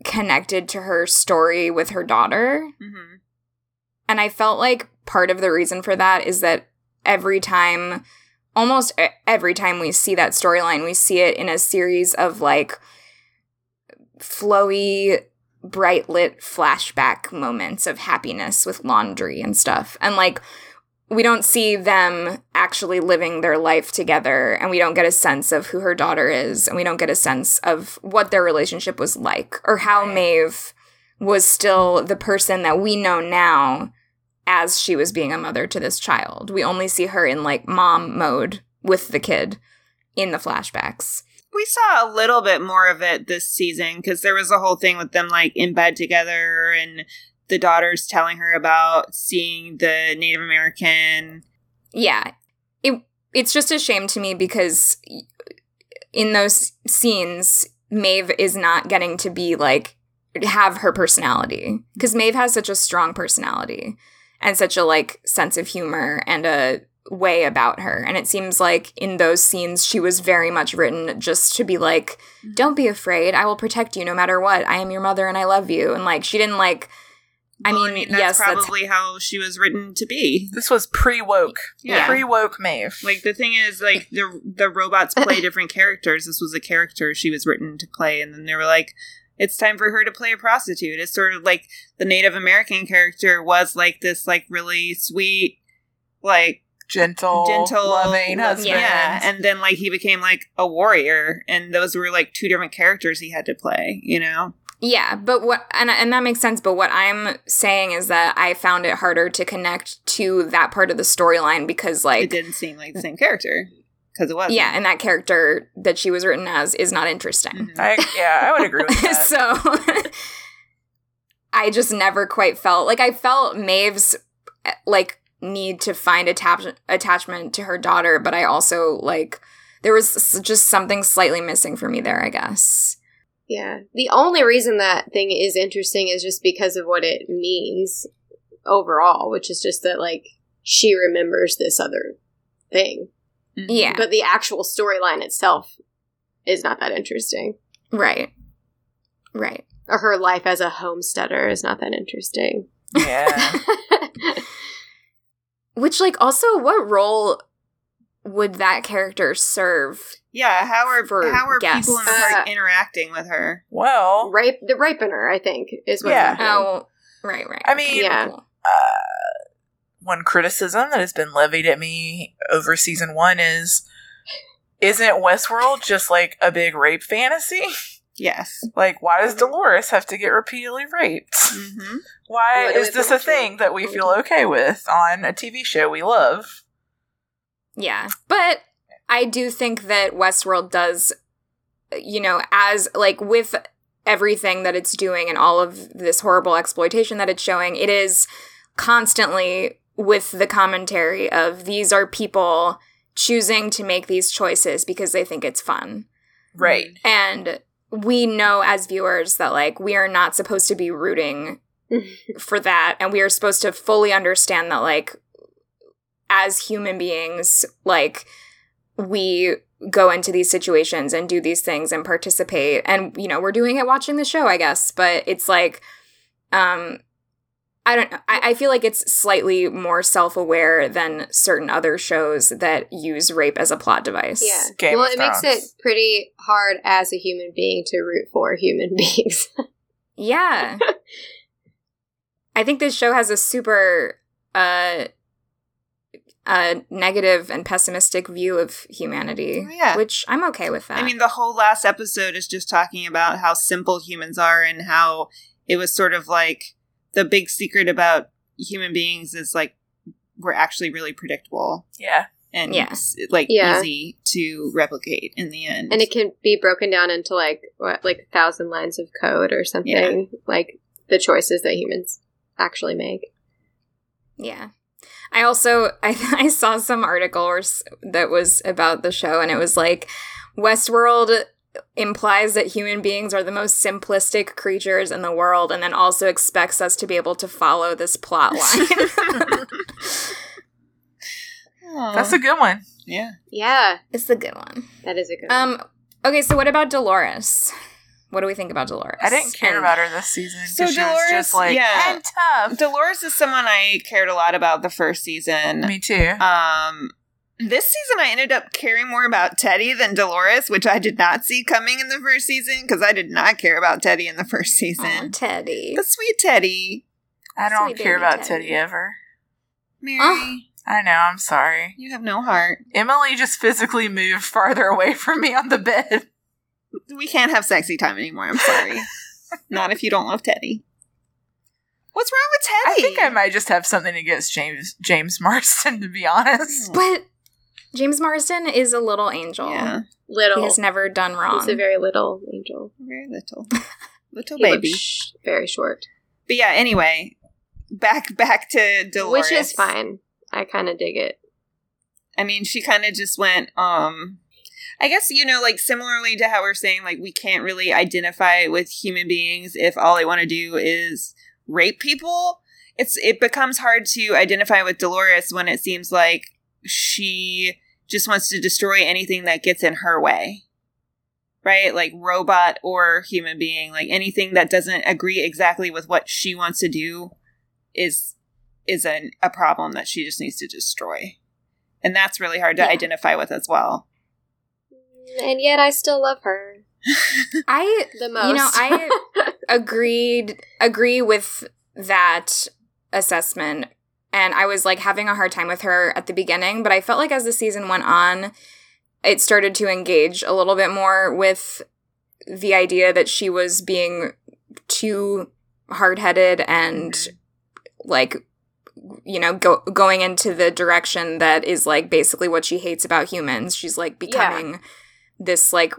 connected to her story with her daughter. Mhm. And I felt like part of the reason for that is that every time, almost every time we see that storyline, we see it in a series of like flowy, bright lit flashback moments of happiness with laundry and stuff. And like, we don't see them actually living their life together, and we don't get a sense of who her daughter is, and we don't get a sense of what their relationship was like, or how Right. Maeve was still the person that we know now as she was being a mother to this child. We only see her in like mom mode with the kid in the flashbacks. We saw a little bit more of it this season because there was a whole thing with them like in bed together and the daughters telling her about seeing the Native American. Yeah. It it's just a shame to me because in those scenes Maeve is not getting to be like have her personality. Because Maeve has such a strong personality and such a like sense of humor and a way about her. And it seems like in those scenes she was very much written just to be like mm-hmm. don't be afraid. I will protect you no matter what. I am your mother and i love you. And like she didn't like i Well, mean, that's yes that's probably how she was written to be. This was pre woke. Yeah. Pre woke Maeve. Like the thing is, like the the robots play different characters. This was a character she was written to play, and then they were like, "It's time for her to play a prostitute." It's sort of like the Native American character was like this, like really sweet, like gentle, gentle, loving husband. Yeah, and then like he became like a warrior, and those were like two different characters he had to play. You know, Yeah, but what and and that makes sense, but what I'm saying is that I found it harder to connect to that part of the storyline because like it didn't seem like the same character because it was. yeah, and that character that she was written as is not interesting. I, yeah, I would agree with that. so I just never quite felt like I felt Maeve's eh, like need to find attach- attachment to her daughter, but I also like there was just something slightly missing for me there, I guess. Yeah. The only reason that thing is interesting is just because of what it means overall, which is just that like she remembers this other thing. Mhm. Yeah, But the actual storyline itself is not that interesting. right. Right. Or her life as a homesteader is not that interesting. yeah. Which, like, also, what role would that character serve? Yeah, how are For how are guests. people in the park Uh, interacting with her? Well, Rape the ripener, I think, is what. Yeah. happened. Oh, right, right. I mean, Yeah. Uh, one criticism that has been levied at me over season one is isn't Westworld just like a big rape fantasy? Yes. Like, why does Dolores have to get repeatedly raped? Mm-hmm. Why What do is this a thing that we feel okay with on a TV show we love? Yeah. But I do think that Westworld does, you know, as like with everything that it's doing and all of this horrible exploitation that it's showing, it is constantly with the commentary of these are people choosing to make these choices because they think it's fun. Right. And we know as viewers that like we are not supposed to be rooting for that and we are supposed to fully understand that like as human beings like we go into these situations and do these things and participate and you know we're doing it watching the show i guess but it's like um i don't know i, I feel like it's slightly more self-aware than certain other shows that use rape as a plot device Yeah. Game well, of it makes it pretty hard as a human being to root for human beings. Yeah. I think this show has a super uh uh negative and pessimistic view of humanity. Oh, yeah. Which I'm okay with that. I mean, the whole last episode is just talking about how simple humans are and how it was sort of like the big secret about human beings is like we're actually really predictable Yeah. and Yeah. like Yeah. easy to replicate in the end. and it can be broken down into like what, like a thousand lines of code or something. Like the choices that humans actually make. yeah. I also I I saw some article or that was about the show and it was like Westworld implies that human beings are the most simplistic creatures in the world and then also expects us to be able to follow this plot line. Aw. That's a good one. yeah. Yeah, it's a good one. that is a good. one. Um. Okay, so what about Dolores? What do we think about Dolores? I didn't care And- about her this season. So she was Dolores- just like, yeah. and tough. Dolores is someone I cared a lot about the first season. Me too. Um, this season I ended up caring more about Teddy than Dolores, which I did not see coming in the first season because I did not care about Teddy in the first season. Teddy. the sweet Teddy, I don't sweet care about Teddy. Teddy ever. Mary, Oh. I know, I'm sorry. you have no heart. Emily just physically moved farther away from me on the bed. We can't have sexy time anymore. I'm sorry. not if you don't love Teddy. What's wrong with Teddy? I think I might just have something against James James Marsden, to be honest. But James Marsden is a little angel. Yeah, little. He has never done wrong. He's a very little angel. very little, little He baby. sh- very short, But yeah, anyway, back back to Dolores, which is fine. I kind of dig it. I mean, she kind of just went, um, I guess, you know, like similarly to how we're saying, like, we can't really identify with human beings if all they want to do is rape people. It's, it becomes hard to identify with Dolores when it seems like she just wants to destroy anything that gets in her way. Right? Like robot or human being, like anything that doesn't agree exactly with what she wants to do is, is an, a problem that she just needs to destroy and that's really hard to Yeah. identify with as well. And yet, I still love her. I the most. You know, I agreed agree with that assessment. And I was like having a hard time with her at the beginning, but I felt like as the season went on, it started to engage a little bit more with the idea that she was being too hard-headed and like you know go, going into the direction that is like basically what she hates about humans. She's like becoming this like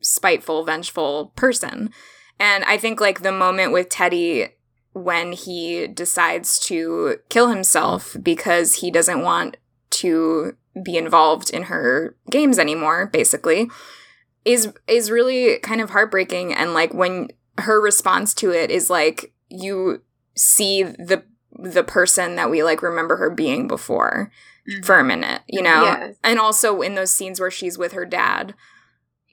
spiteful vengeful person. And i think like the moment with teddy when he decides to kill himself because he doesn't want to be involved in her games anymore basically is is really kind of heartbreaking. And like when her response to it is like you see the the person that we like remember her being before mm-hmm. for a minute you know? Yeah. and also in those scenes where she's with her dad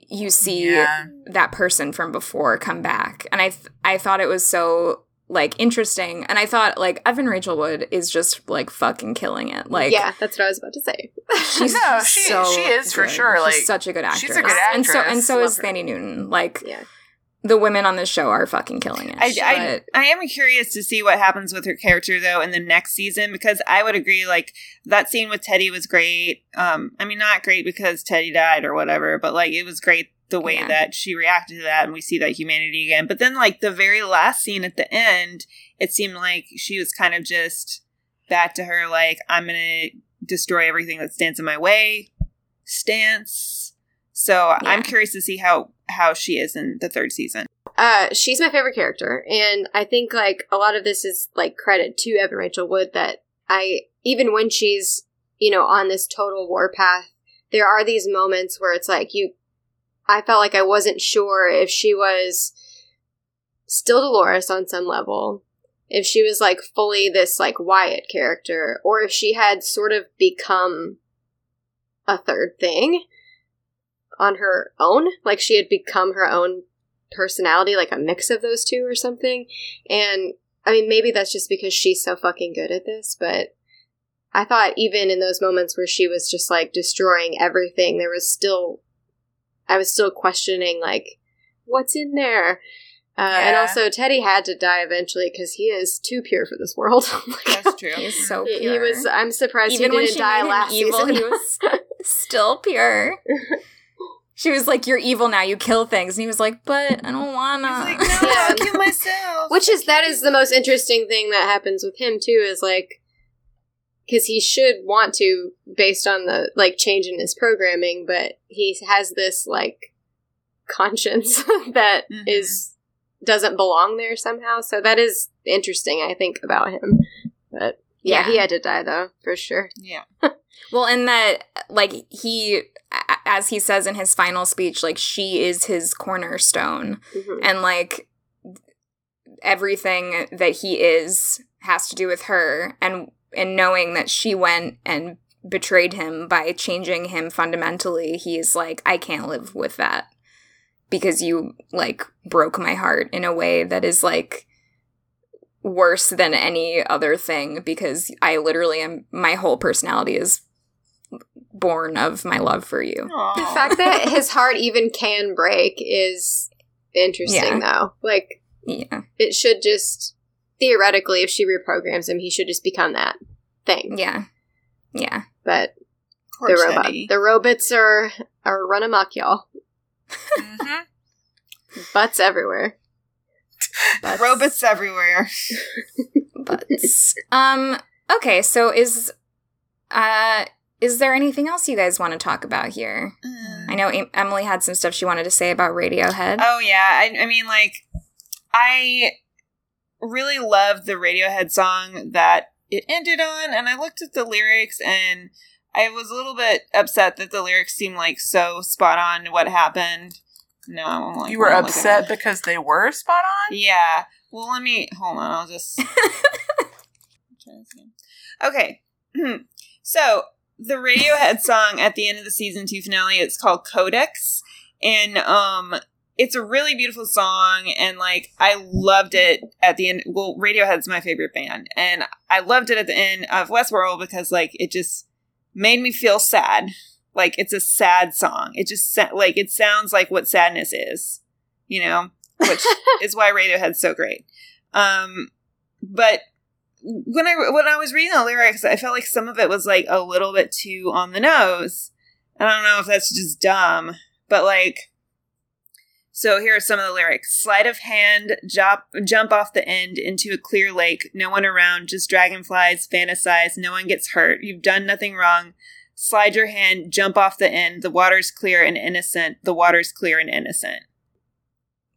you see Yeah. that person from before come back and i th- i thought it was so like interesting. And I thought like Evan Rachel Wood is just like fucking killing it. Like yeah, that's what I was about to say. she's No, she- so she is for good. sure, She's like, such a good actress. she's a good And so and actress. so is Love her. Thandie Newton. Like Yeah. The women on this show are fucking killing it. I, I, I am curious to see what happens with her character though in the next season because I would agree like that scene with Teddy was great. Um, I mean not great because Teddy died or whatever, but like it was great the way Yeah. that she reacted to that and we see that humanity again. But then like the very last scene at the end, it seemed like she was kind of just back to her like I'm gonna destroy everything that stands in my way stance. So I'm curious to see how how she is in the third season. Uh, she's my favorite character, and I think like a lot of this is like credit to Evan Rachel Wood that I even when she's you know on this total war path, there are these moments where it's like you. I felt like I wasn't sure if she was still Dolores on some level, if she was like fully this like Wyatt character, or if she had sort of become a third thing on her own, like she had become her own personality, like a mix of those two or something. And I mean, maybe that's just because she's so fucking good at this, but I thought even in those moments where she was just like destroying everything, there was still, I was still questioning, like, what's in there? Uh, And also, Teddy had to die eventually because he is too pure for this world. That's true. He's so he, pure. he was. I'm surprised even he when didn't she die made him last evil, season. he was still pure. She was like, "You're evil now. You kill things," and he was like, "But I don't wanna." He's like, no, Yeah. I'll kill myself. Which is that is the most interesting thing that happens with him too is like because he should want to based on the like change in his programming, but he has this like conscience that is Mhm. doesn't belong there somehow. So that is interesting, I think, about him. But yeah, Yeah. he had to die though for sure. yeah. Well, and that, like, he, as he says in his final speech, like, she is his cornerstone. Mhm. And, like, everything that he is has to do with her. And, and knowing that she went and betrayed him by changing him fundamentally, he's like, I can't live with that because you, like, broke my heart in a way that is, like, worse than any other thing because I literally am, my whole personality is born of my love for you. The fact that his heart even can break is interesting though. Like Yeah. it should just theoretically if she reprograms him, he should just become that thing. Yeah. Yeah. But Poor the robot Teddy. the robots are are run amok, y'all. Mhm. Butts everywhere. Butts. Robots everywhere. Butts. um, okay, so is uh is there anything else you guys want to talk about here? I know Em- Emily had some stuff she wanted to say about Radiohead. Oh yeah, I, I mean, like, I really loved the Radiohead song that it ended on, and I looked at the lyrics, and I was a little bit upset that the lyrics seemed like so spot on to what happened. No, like, you were upset because they were spot on? Yeah. Well, let me hold on. I'll just try this again. Okay. so the Radiohead song at the end of the season two finale, it's called Codex, and um, it's a really beautiful song, and like I loved it at the end. Well, Radiohead's my favorite band, and I loved it at the end of Westworld because like it just made me feel sad. Like it's a sad song. It just like it sounds like what sadness is, you know, which is why Radiohead's so great. Um, but when I when I was reading the lyrics, I felt like some of it was like a little bit too on the nose. I don't know if that's just dumb, but like. So here are some of the lyrics: Sleight of hand, jump jump off the end into a clear lake. No one around, just dragonflies. Fantasize. No one gets hurt. You've done nothing wrong. Slide your hand, jump off the end. The water's clear and innocent. The water's clear and innocent.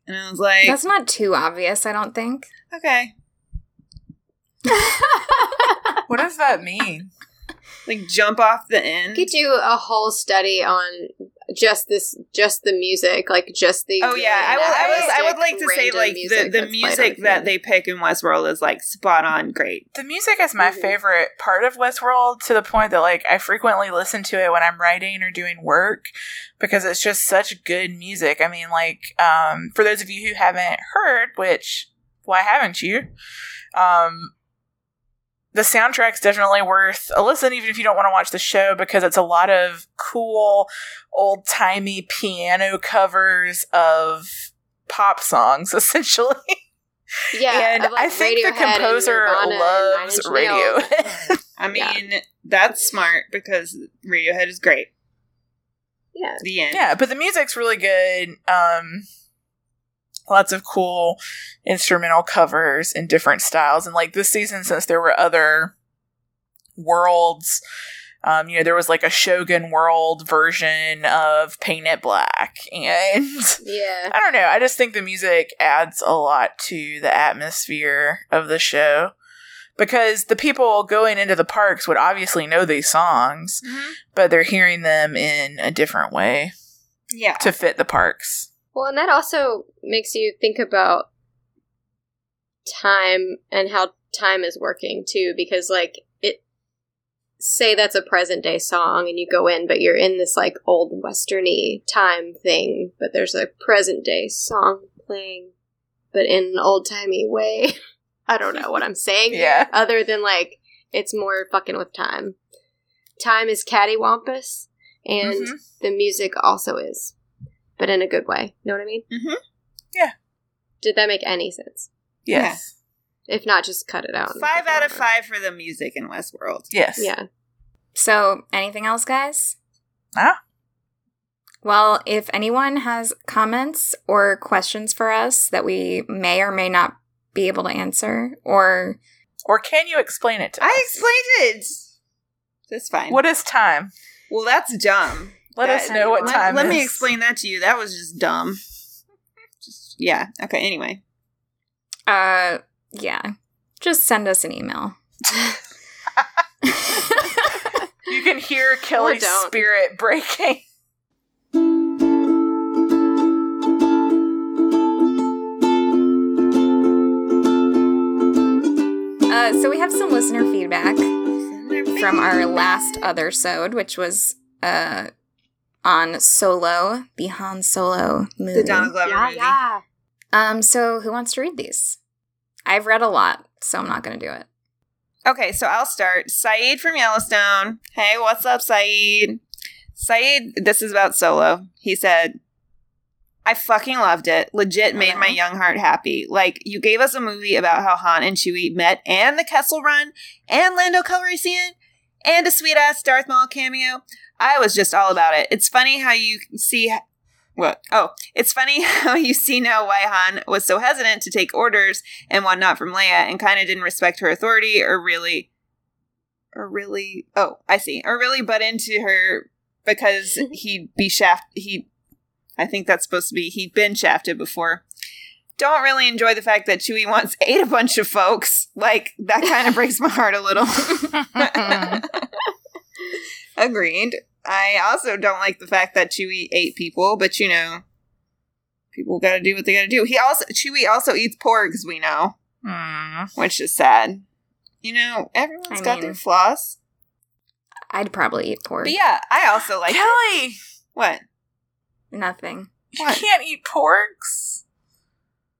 And I was like, That's not too obvious, I don't think. okay. What does that mean? Like jump off the end. You could do a whole study on just this, just the music, like just the. Oh yeah, I would. I was. I would like to say like the the that's played on music that they pick in Westworld is like spot on, great. The music is my Mhm. favorite part of Westworld to the point that like I frequently listen to it when I'm writing or doing work because it's just such good music. I mean, like um, for those of you who haven't heard, which why haven't you? Um, the soundtrack's definitely worth a listen, even if you don't want to watch the show, because it's a lot of cool, old timey piano covers of pop songs, essentially. Yeah, and like, I think the Radiohead and composer Nirvana and Nine loves Inch Nails. Radiohead. I mean, that's smart because Radiohead is great. Yeah. The end. yeah, but the music's really good. Um, lots of cool instrumental covers in different styles, and like this season, since there were other worlds. Um, you know, there was like a Shogun World version of Paint It Black, and Yeah. I don't know. I just think the music adds a lot to the atmosphere of the show because the people going into the parks would obviously know these songs, Mhm. but they're hearing them in a different way Yeah. to fit the parks. Well, and that also makes you think about time and how time is working too, because like it, say that's a present day song and you go in, but you're in this like old westerny time thing, but there's a present day song playing, but in an old timey way. I don't know what I'm saying. Yeah. Other than like it's more fucking with time. Time is cattywampus, and Mhm. the music also is, but in a good way. You know what I mean? Mhm. Yeah. Did that make any sense? Yes. If not, just cut it out. Five out of five for the music in Westworld. Yes. Yeah. So, anything else, guys? Ah. Well, if anyone has comments or questions for us that we may or may not be able to answer, or Or can you explain it to us? I us? explained it. That's fine. What is time? Well, that's dumb. Let That- us know what let, time Let me is. explain that to you. That was just dumb. Just yeah. Okay. Anyway. uh, yeah, just send us an email. You can hear Kelly's don't. spirit breaking. Uh, so we have some listener feedback from our last othersode, which was uh on Solo, the Han Solo movie. the Donald Glover Yeah, movie. yeah. Um, so who wants to read these? I've read a lot, so I'm not going to do it. Okay, so I'll start. Saeed from Yellowstone. Hey, what's up, Saeed? Saeed, this is about Solo. He said, I fucking loved it. Legit made my young heart happy. Like, you gave us a movie about how Han and Chewie met, and the Kessel Run, and Lando Calrissian, and a sweet ass Darth Maul cameo. I was just all about it. It's funny how you see. What? Oh, it's funny how you see now why Han was so hesitant to take orders and whatnot from Leia and kind of didn't respect her authority or really, or really, oh, I see, or really butt into her because he'd be shaft, he, I think that's supposed to be, he'd been shafted before. Don't really enjoy the fact that Chewie once ate a bunch of folks. Like, that kind of breaks my heart a little. Agreed. I also don't like the fact that Chewie ate people, but you know, people gotta do what they gotta do. He also, Chewie also eats porgs, we know Hmm. which is sad. You know, everyone's I got mean- their flaws. I'd probably eat pork. But yeah, I also like Kelly, what? Nothing. you What? can't eat porks.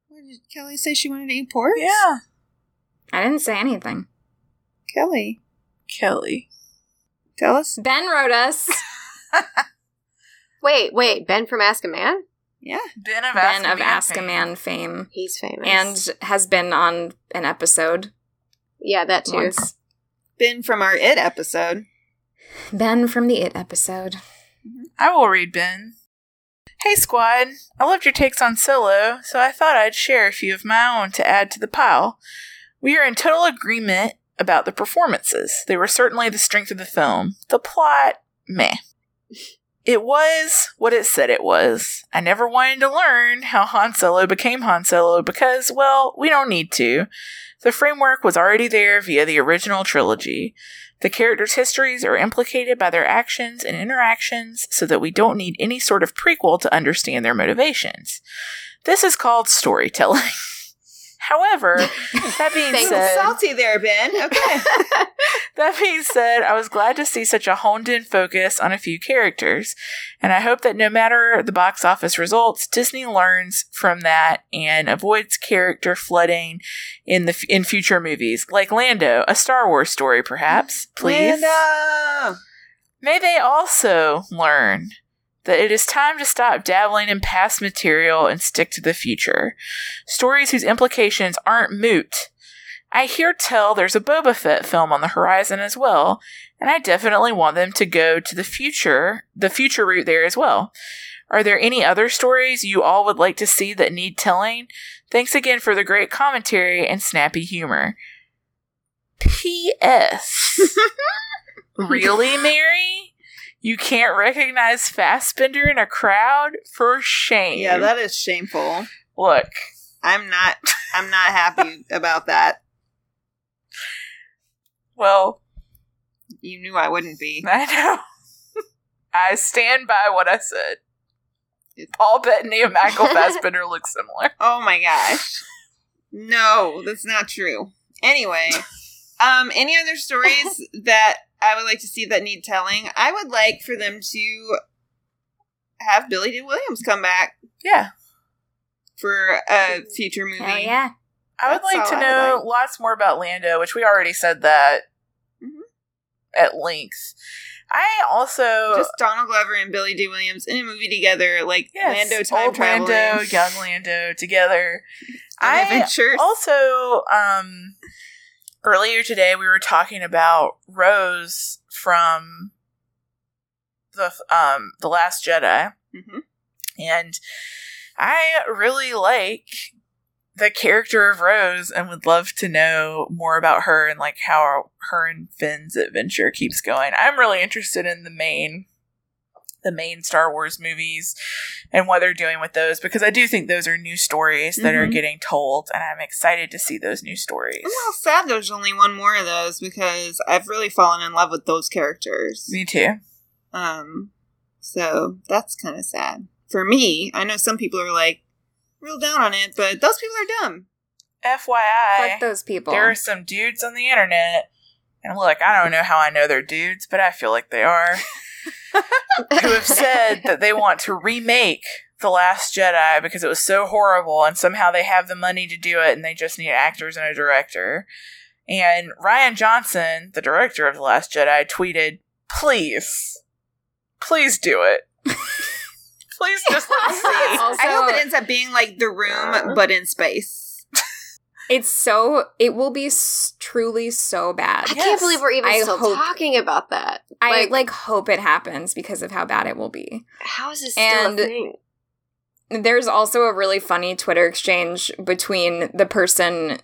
What did Kelly say she wanted to eat pork? Yeah, I didn't say anything. Kelly, Kelly. Tell us. Ben wrote us. Wait, wait. Ben from Ask a Man? Yeah, Ben of ben Ask of Ask a Man fame. He's famous. And has been on an episode yeah, that too. once. Ben from our It episode. Ben from the It episode. Mm-hmm. I will read Ben. Hey squad, I loved your takes on Solo, so I thought I'd share a few of my own to add to the pile. We are in total agreement about the performances. They were certainly the strength of the film. The plot, meh. It was what it said it was. I never wanted to learn how Han Solo became Han Solo because, well, we don't need to. The framework was already there via the original trilogy. The characters' histories are implicated by their actions and interactions so that we don't need any sort of prequel to understand their motivations. This is called storytelling. However, that being Thanks. said, Salty there, Ben. Okay. that being said, I was glad to see such a honed in focus on a few characters, and I hope that no matter the box office results, Disney learns from that and avoids character flooding in the f- in future movies, like Lando, a Star Wars story, perhaps. Please, Lando. may they also learn that it is time to stop dabbling in past material and stick to the future. Stories whose implications aren't moot. I hear tell there's a Boba Fett film on the horizon as well, and I definitely want them to go to the future, the future route there as well. Are there any other stories you all would like to see that need telling? Thanks again for the great commentary and snappy humor. P.S. really, Mary? You can't recognize Fassbender in a crowd? For shame. Yeah, that is shameful. Look, I'm not. I'm not happy about that. well, You knew I wouldn't be. I know. I stand by what I said. Paul Bettany and Michael Fassbender look similar. Oh my gosh. No, that's not true. Anyway, um, any other stories that I would like to see that need telling? I would like for them to have Billy Dee Williams come back Yeah. for a future movie. Hell yeah. I would That's like to know like. lots more about Lando, which we already said that Mhm. at length. I also Just Donald Glover and Billy Dee Williams in a movie together, like yes, Lando time old traveling. Lando, young Lando together. on I adventures. also um earlier today we were talking about Rose from the um the Last Jedi. hmm And I really like the character of Rose and would love to know more about her and like how her and Finn's adventure keeps going. I'm really interested in the main the main Star Wars movies and what they're doing with those because I do think those are new stories that are Mhm. getting told and I'm excited to see those new stories. I'm a little sad there's only one more of those because I've really fallen in love with those characters. Me too. Um, so that's kind of sad for me. I know some people are like real down on it, but those people are dumb. FYI, Fuck those people. there are some dudes on the internet, and look, I don't know how I know they're dudes, but I feel like they are, who have said that they want to remake The Last Jedi because it was so horrible, and somehow they have the money to do it, and they just need actors and a director. And Rian Johnson, the director of The Last Jedi, tweeted, Please, please do it. please just let me see. Also- I hope it ends up being like The Room, but in space. It's so it will be s- truly so bad. I Yes. can't believe we're even I still hope- talking about that. I like, like hope it happens because of how bad it will be. how is this still and- a thing? There's also a really funny Twitter exchange between the person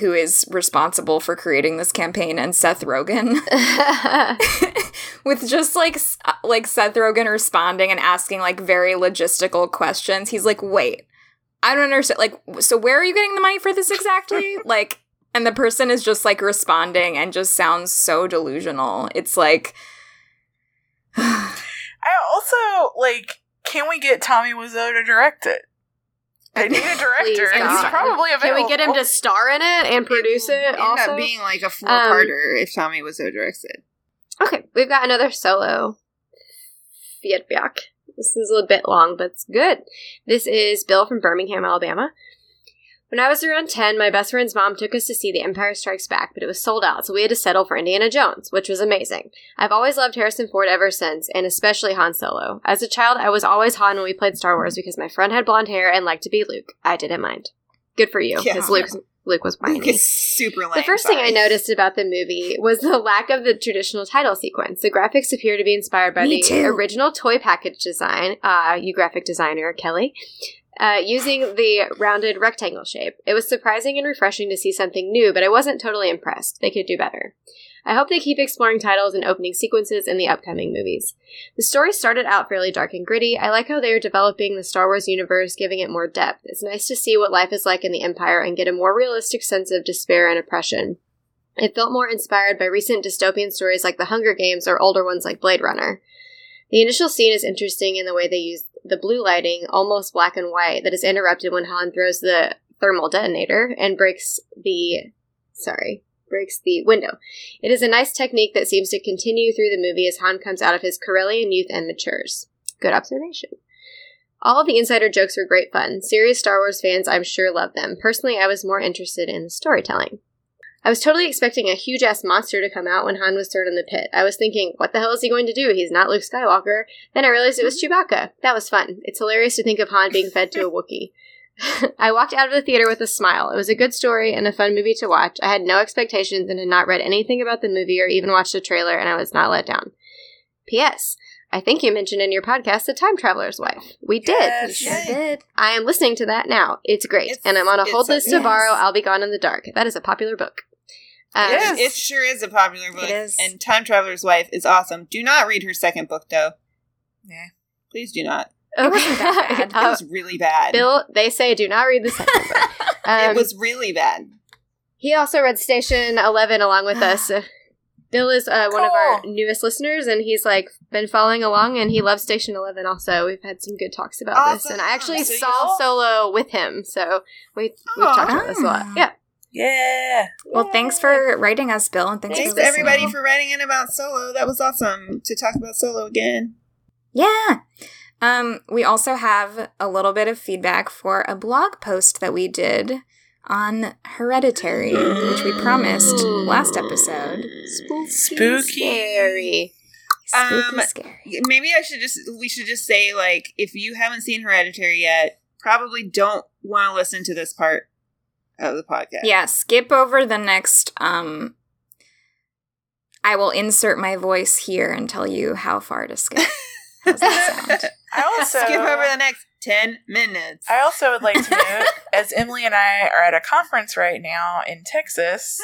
who is responsible for creating this campaign and Seth Rogen. with just like like Seth Rogen responding and asking like very logistical questions. He's like, "Wait, I don't understand. Like, so where are you getting the money for this exactly?" like, and the person is just like responding and just sounds so delusional. It's like, I also like. Can we get Tommy Wiseau to direct it? They need a Please, director, and he's God. probably Can we get him to star in it and produce it? End also, up being like a four-parter um, if Tommy Wiseau directed. okay, we've got another solo feedback. This is a bit long, but it's good. This is Bill from Birmingham, Alabama. When I was around 10, my best friend's mom took us to see The Empire Strikes Back, but it was sold out, so we had to settle for Indiana Jones, which was amazing. I've always loved Harrison Ford ever since, and especially Han Solo. As a child, I was always Han when we played Star Wars because my friend had blonde hair and liked to be Luke. I didn't mind. Good for you, Yeah. because Luke, Luke was whiny. It's super lame. The first thing I noticed about the movie was the lack of the traditional title sequence. The graphics appear to be inspired by Me the too. original toy package design, uh, you graphic designer Kelly, uh, using the rounded rectangle shape. It was surprising and refreshing to see something new, but I wasn't totally impressed. They could do better. I hope they keep exploring titles and opening sequences in the upcoming movies. The story started out fairly dark and gritty. I like how they are developing the Star Wars universe, giving it more depth. It's nice to see what life is like in the Empire and get a more realistic sense of despair and oppression. It felt more inspired by recent dystopian stories like The Hunger Games or older ones like Blade Runner. The initial scene is interesting in the way they use the blue lighting, almost black and white, that is interrupted when Han throws the thermal detonator and breaks the sorry breaks the window. It is a nice technique that seems to continue through the movie as Han comes out of his Corellian youth and matures. Good observation. All of the insider jokes were great fun. Serious Star Wars fans, I'm sure, love them. Personally, I was more interested in the storytelling. I was totally expecting a huge ass monster to come out when Han was thrown in the pit. I was thinking, what the hell is he going to do? He's not Luke Skywalker. Then I realized it was Chewbacca. That was fun. It's hilarious to think of Han being fed to a Wookiee. I walked out of the theater with a smile. It was a good story and a fun movie to watch. I had no expectations and had not read anything about the movie or even watched a trailer, and I was not let down. P.S. I think you mentioned in your podcast The Time Traveler's Wife. We did. Yes. You sure did. I am listening to that now. It's great. It's- and I'm on a hold it's a- list to yes. borrow I'll Be Gone in the Dark. That is a popular book. Um, Yes. It sure is a popular book. It is. And Time Traveler's Wife is awesome. Do not read her second book, though. Yeah. Please do not. Okay. wasn't that bad. It Uh, was really bad. Bill, they say do not read the second book. Um, it was really bad. He also read Station 11 along with us. Bill is uh, one of our newest listeners, and he's like been following along, and he loves Station 11 also. We've had some good talks about this, and I actually So saw y'all- Solo with him, so we, we've Aw. talked about this a lot. Ah. Yeah. Yeah. Well, thanks for writing us, Bill, and thanks, Thanks for everybody for writing in about Solo. That was awesome to talk about Solo again. Yeah. Um, we also have a little bit of feedback for a blog post that we did on Hereditary, which we promised last episode. Spooky. Scary. Spooky Um, scary. Maybe I should just we should just say like if you haven't seen Hereditary yet, probably don't want to listen to this part of the podcast. Yeah, skip over the next um I will insert my voice here and tell you how far to skip. How's that sound? I also skip over the next ten minutes. I also would like to note, as Emily and I are at a conference right now in Texas,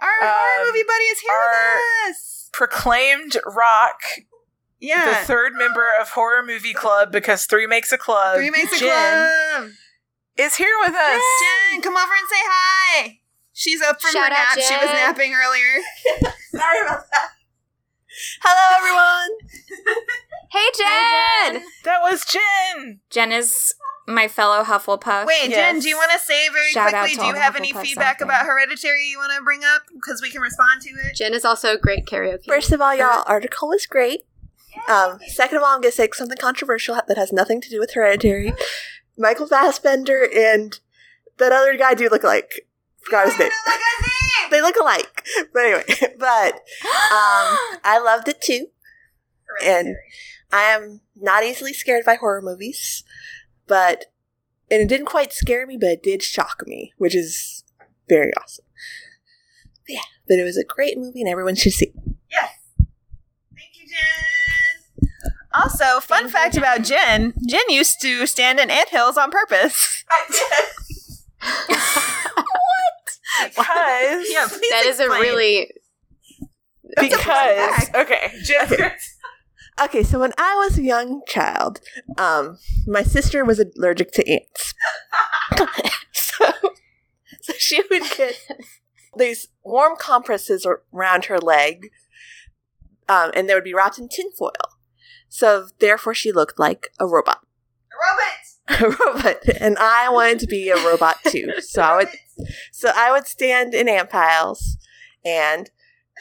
Our horror Um, movie buddy is here our- with us. proclaimed Rock, Yeah, the third member of Horror Movie Club, because three makes a club, three makes a Jen, club. is here with us. Jen, come over and say hi. She's up from Shout her out, nap. She was napping earlier. Sorry about that. Hello, everyone. Hey, Jen! That was Jen. Jen is my fellow Hufflepuff. Wait, Jen, do you want to say very Shout quickly? Do you the have any feedback about Hereditary you want to bring up? Because we can respond to it. Jen is also a great karaoke. First of all, y'all, article was great. Um, second of all, I'm gonna say something controversial that has nothing to do with Hereditary. Michael Fassbender and that other guy do look alike. Forgot his name. They look alike. But anyway, but um, I loved it too. And I am not easily scared by horror movies, but and it didn't quite scare me, but it did shock me, which is very awesome. Yeah, but it was a great movie, and everyone should see. it. Yes. Thank you, Jen. Also, fun fact about Jen Jen used to stand in anthills on purpose. What? Because yeah, please that is a really. because okay, Jen. Okay, so when I was a young child, um, my sister was allergic to ants. so, so she would get these warm compresses around her leg, um, and they would be wrapped in tinfoil. So therefore, she looked like a robot. A robot! A robot, and I wanted to be a robot too. So I would, so I would stand in ant piles and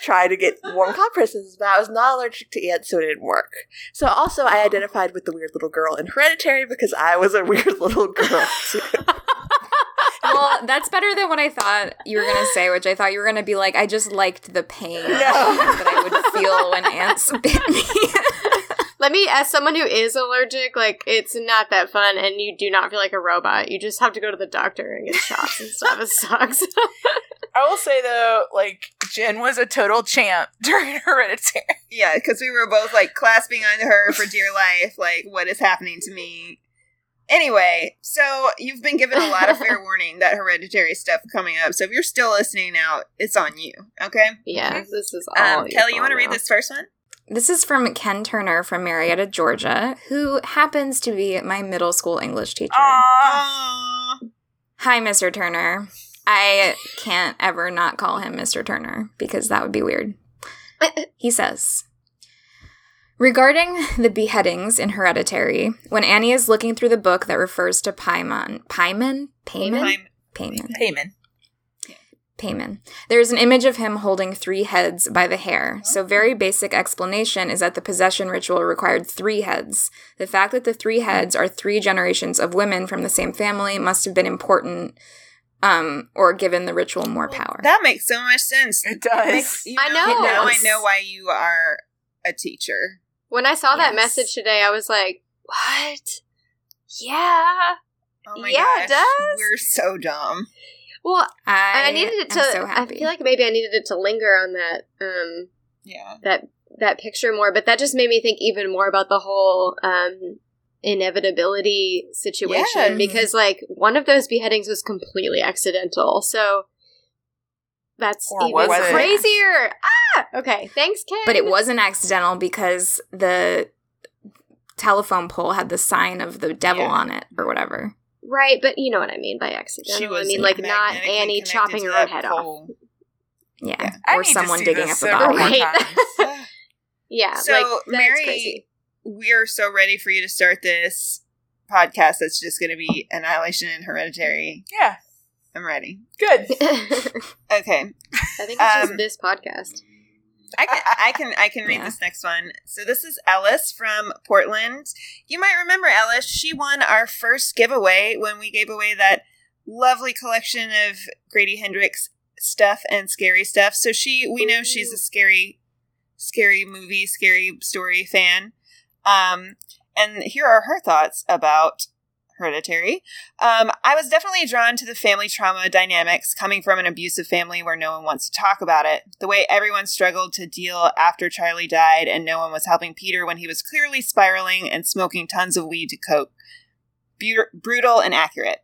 try to get warm compresses, but I was not allergic to ants, so it didn't work. So also, I identified with the weird little girl in Hereditary because I was a weird little girl. Too. well, that's better than what I thought you were gonna say, which I thought you were gonna be like, I just liked the pain that I would feel when ants bit me. Let me, as someone who is allergic, like, it's not that fun, and you do not feel like a robot. You just have to go to the doctor and get shots and stuff. It sucks. I will say though, like Jen was a total champ during Hereditary. Yeah, because we were both like clasping onto her for dear life, like, what is happening to me? Anyway, so you've been given a lot of fair warning that hereditary stuff coming up. So if you're still listening now, it's on you. Okay. yeah, this is all. Um, Kelly, you want to read this first one? This is from Ken Turner from Marietta, Georgia, who happens to be my middle school English teacher. Aww. Aww. Hi, Mr. Turner. I can't ever not call him Mr. Turner because that would be weird. He says Regarding the beheadings in Hereditary, when Annie is looking through the book that refers to Paimon, Paimon? Paimon? Paimon. Payman. Payman. Payman. There's an image of him holding three heads by the hair. So, oh. very basic explanation is that the possession ritual required three heads. The fact that the three heads are three generations of women from the same family must have been important um, or given the ritual more power. That makes so much sense. It does. makes- you I know. Now I know why you are a teacher. When I saw that message today, I was like, "What? Yeah." Oh my Yeah, gosh. it does. We're so dumb. Well, I, I, needed it to. so I feel like maybe I needed it to linger on that um Yeah. that that picture more, but that just made me think even more about the whole um inevitability situation Yes. because like one of those beheadings was completely accidental. So that's Or even was it? crazier. Ah, okay. Thanks, Ken. but it wasn't accidental because the telephone pole had the sign of the devil Yeah. on it or whatever. right. But you know what I mean by accidental. I mean like not Annie chopping her own head off. Yeah. Yeah. Or someone digging up a several body. Right. Yeah. So, like, that's Mary- crazy. we are so ready for you to start this podcast that's just going to be Annihilation and Hereditary. yeah. I'm ready. Good. Okay. I think it's just Um, this podcast. I can I can I can read Yeah. this next one. So this is Ellis from Portland. You might remember Ellis. She won our first giveaway when we gave away that lovely collection of Grady Hendrix stuff and scary stuff. So she we know she's a scary scary movie, scary story fan. Um and here are her thoughts about Hereditary. Um, I was definitely drawn to the family trauma dynamics coming from an abusive family where no one wants to talk about it. The way everyone struggled to deal after Charlie died and no one was helping Peter when he was clearly spiraling and smoking tons of weed to cope. Bu- brutal and accurate.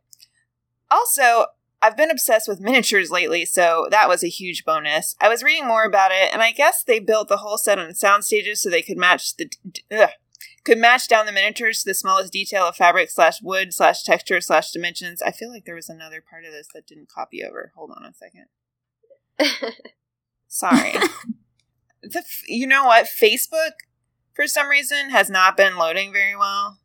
Also, I've been obsessed with miniatures lately, so that was a huge bonus. I was reading more about it, and I guess they built the whole set on sound stages so they could match the ugh, could match down the miniatures to the smallest detail of fabric slash wood slash texture slash dimensions. I feel like there was another part of this that didn't copy over. Hold on a second. Sorry. the f- you know what? Facebook, for some reason, has not been loading very well.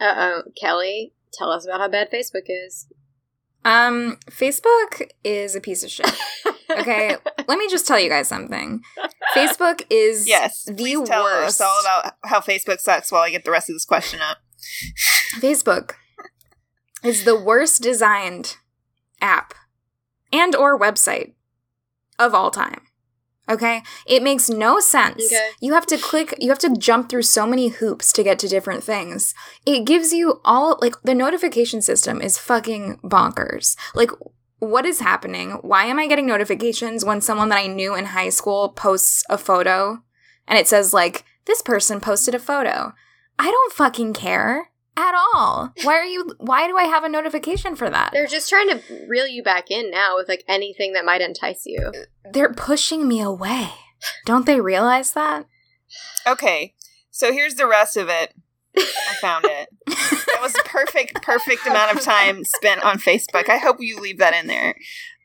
Uh oh, Kelly, tell us about how bad Facebook is. Um, Facebook is a piece of shit. Okay, let me just tell you guys something. Facebook is Yes, the tell worst. us all about how Facebook sucks while I get the rest of this question up. Facebook is the worst designed app and or website of all time. Okay? It makes no sense. Okay. You have to click you have to jump through so many hoops to get to different things. It gives you all like the notification system is fucking bonkers. Like what is happening? Why am I getting notifications when someone that I knew in high school posts a photo and it says like this person posted a photo? I don't fucking care at all. Why are you why do I have a notification for that? They're just trying to reel you back in now with like anything that might entice you. They're pushing me away. Don't they realize that? Okay, so here's the rest of it. I found it. Was perfect, perfect amount of time spent on Facebook. I hope you leave that in there.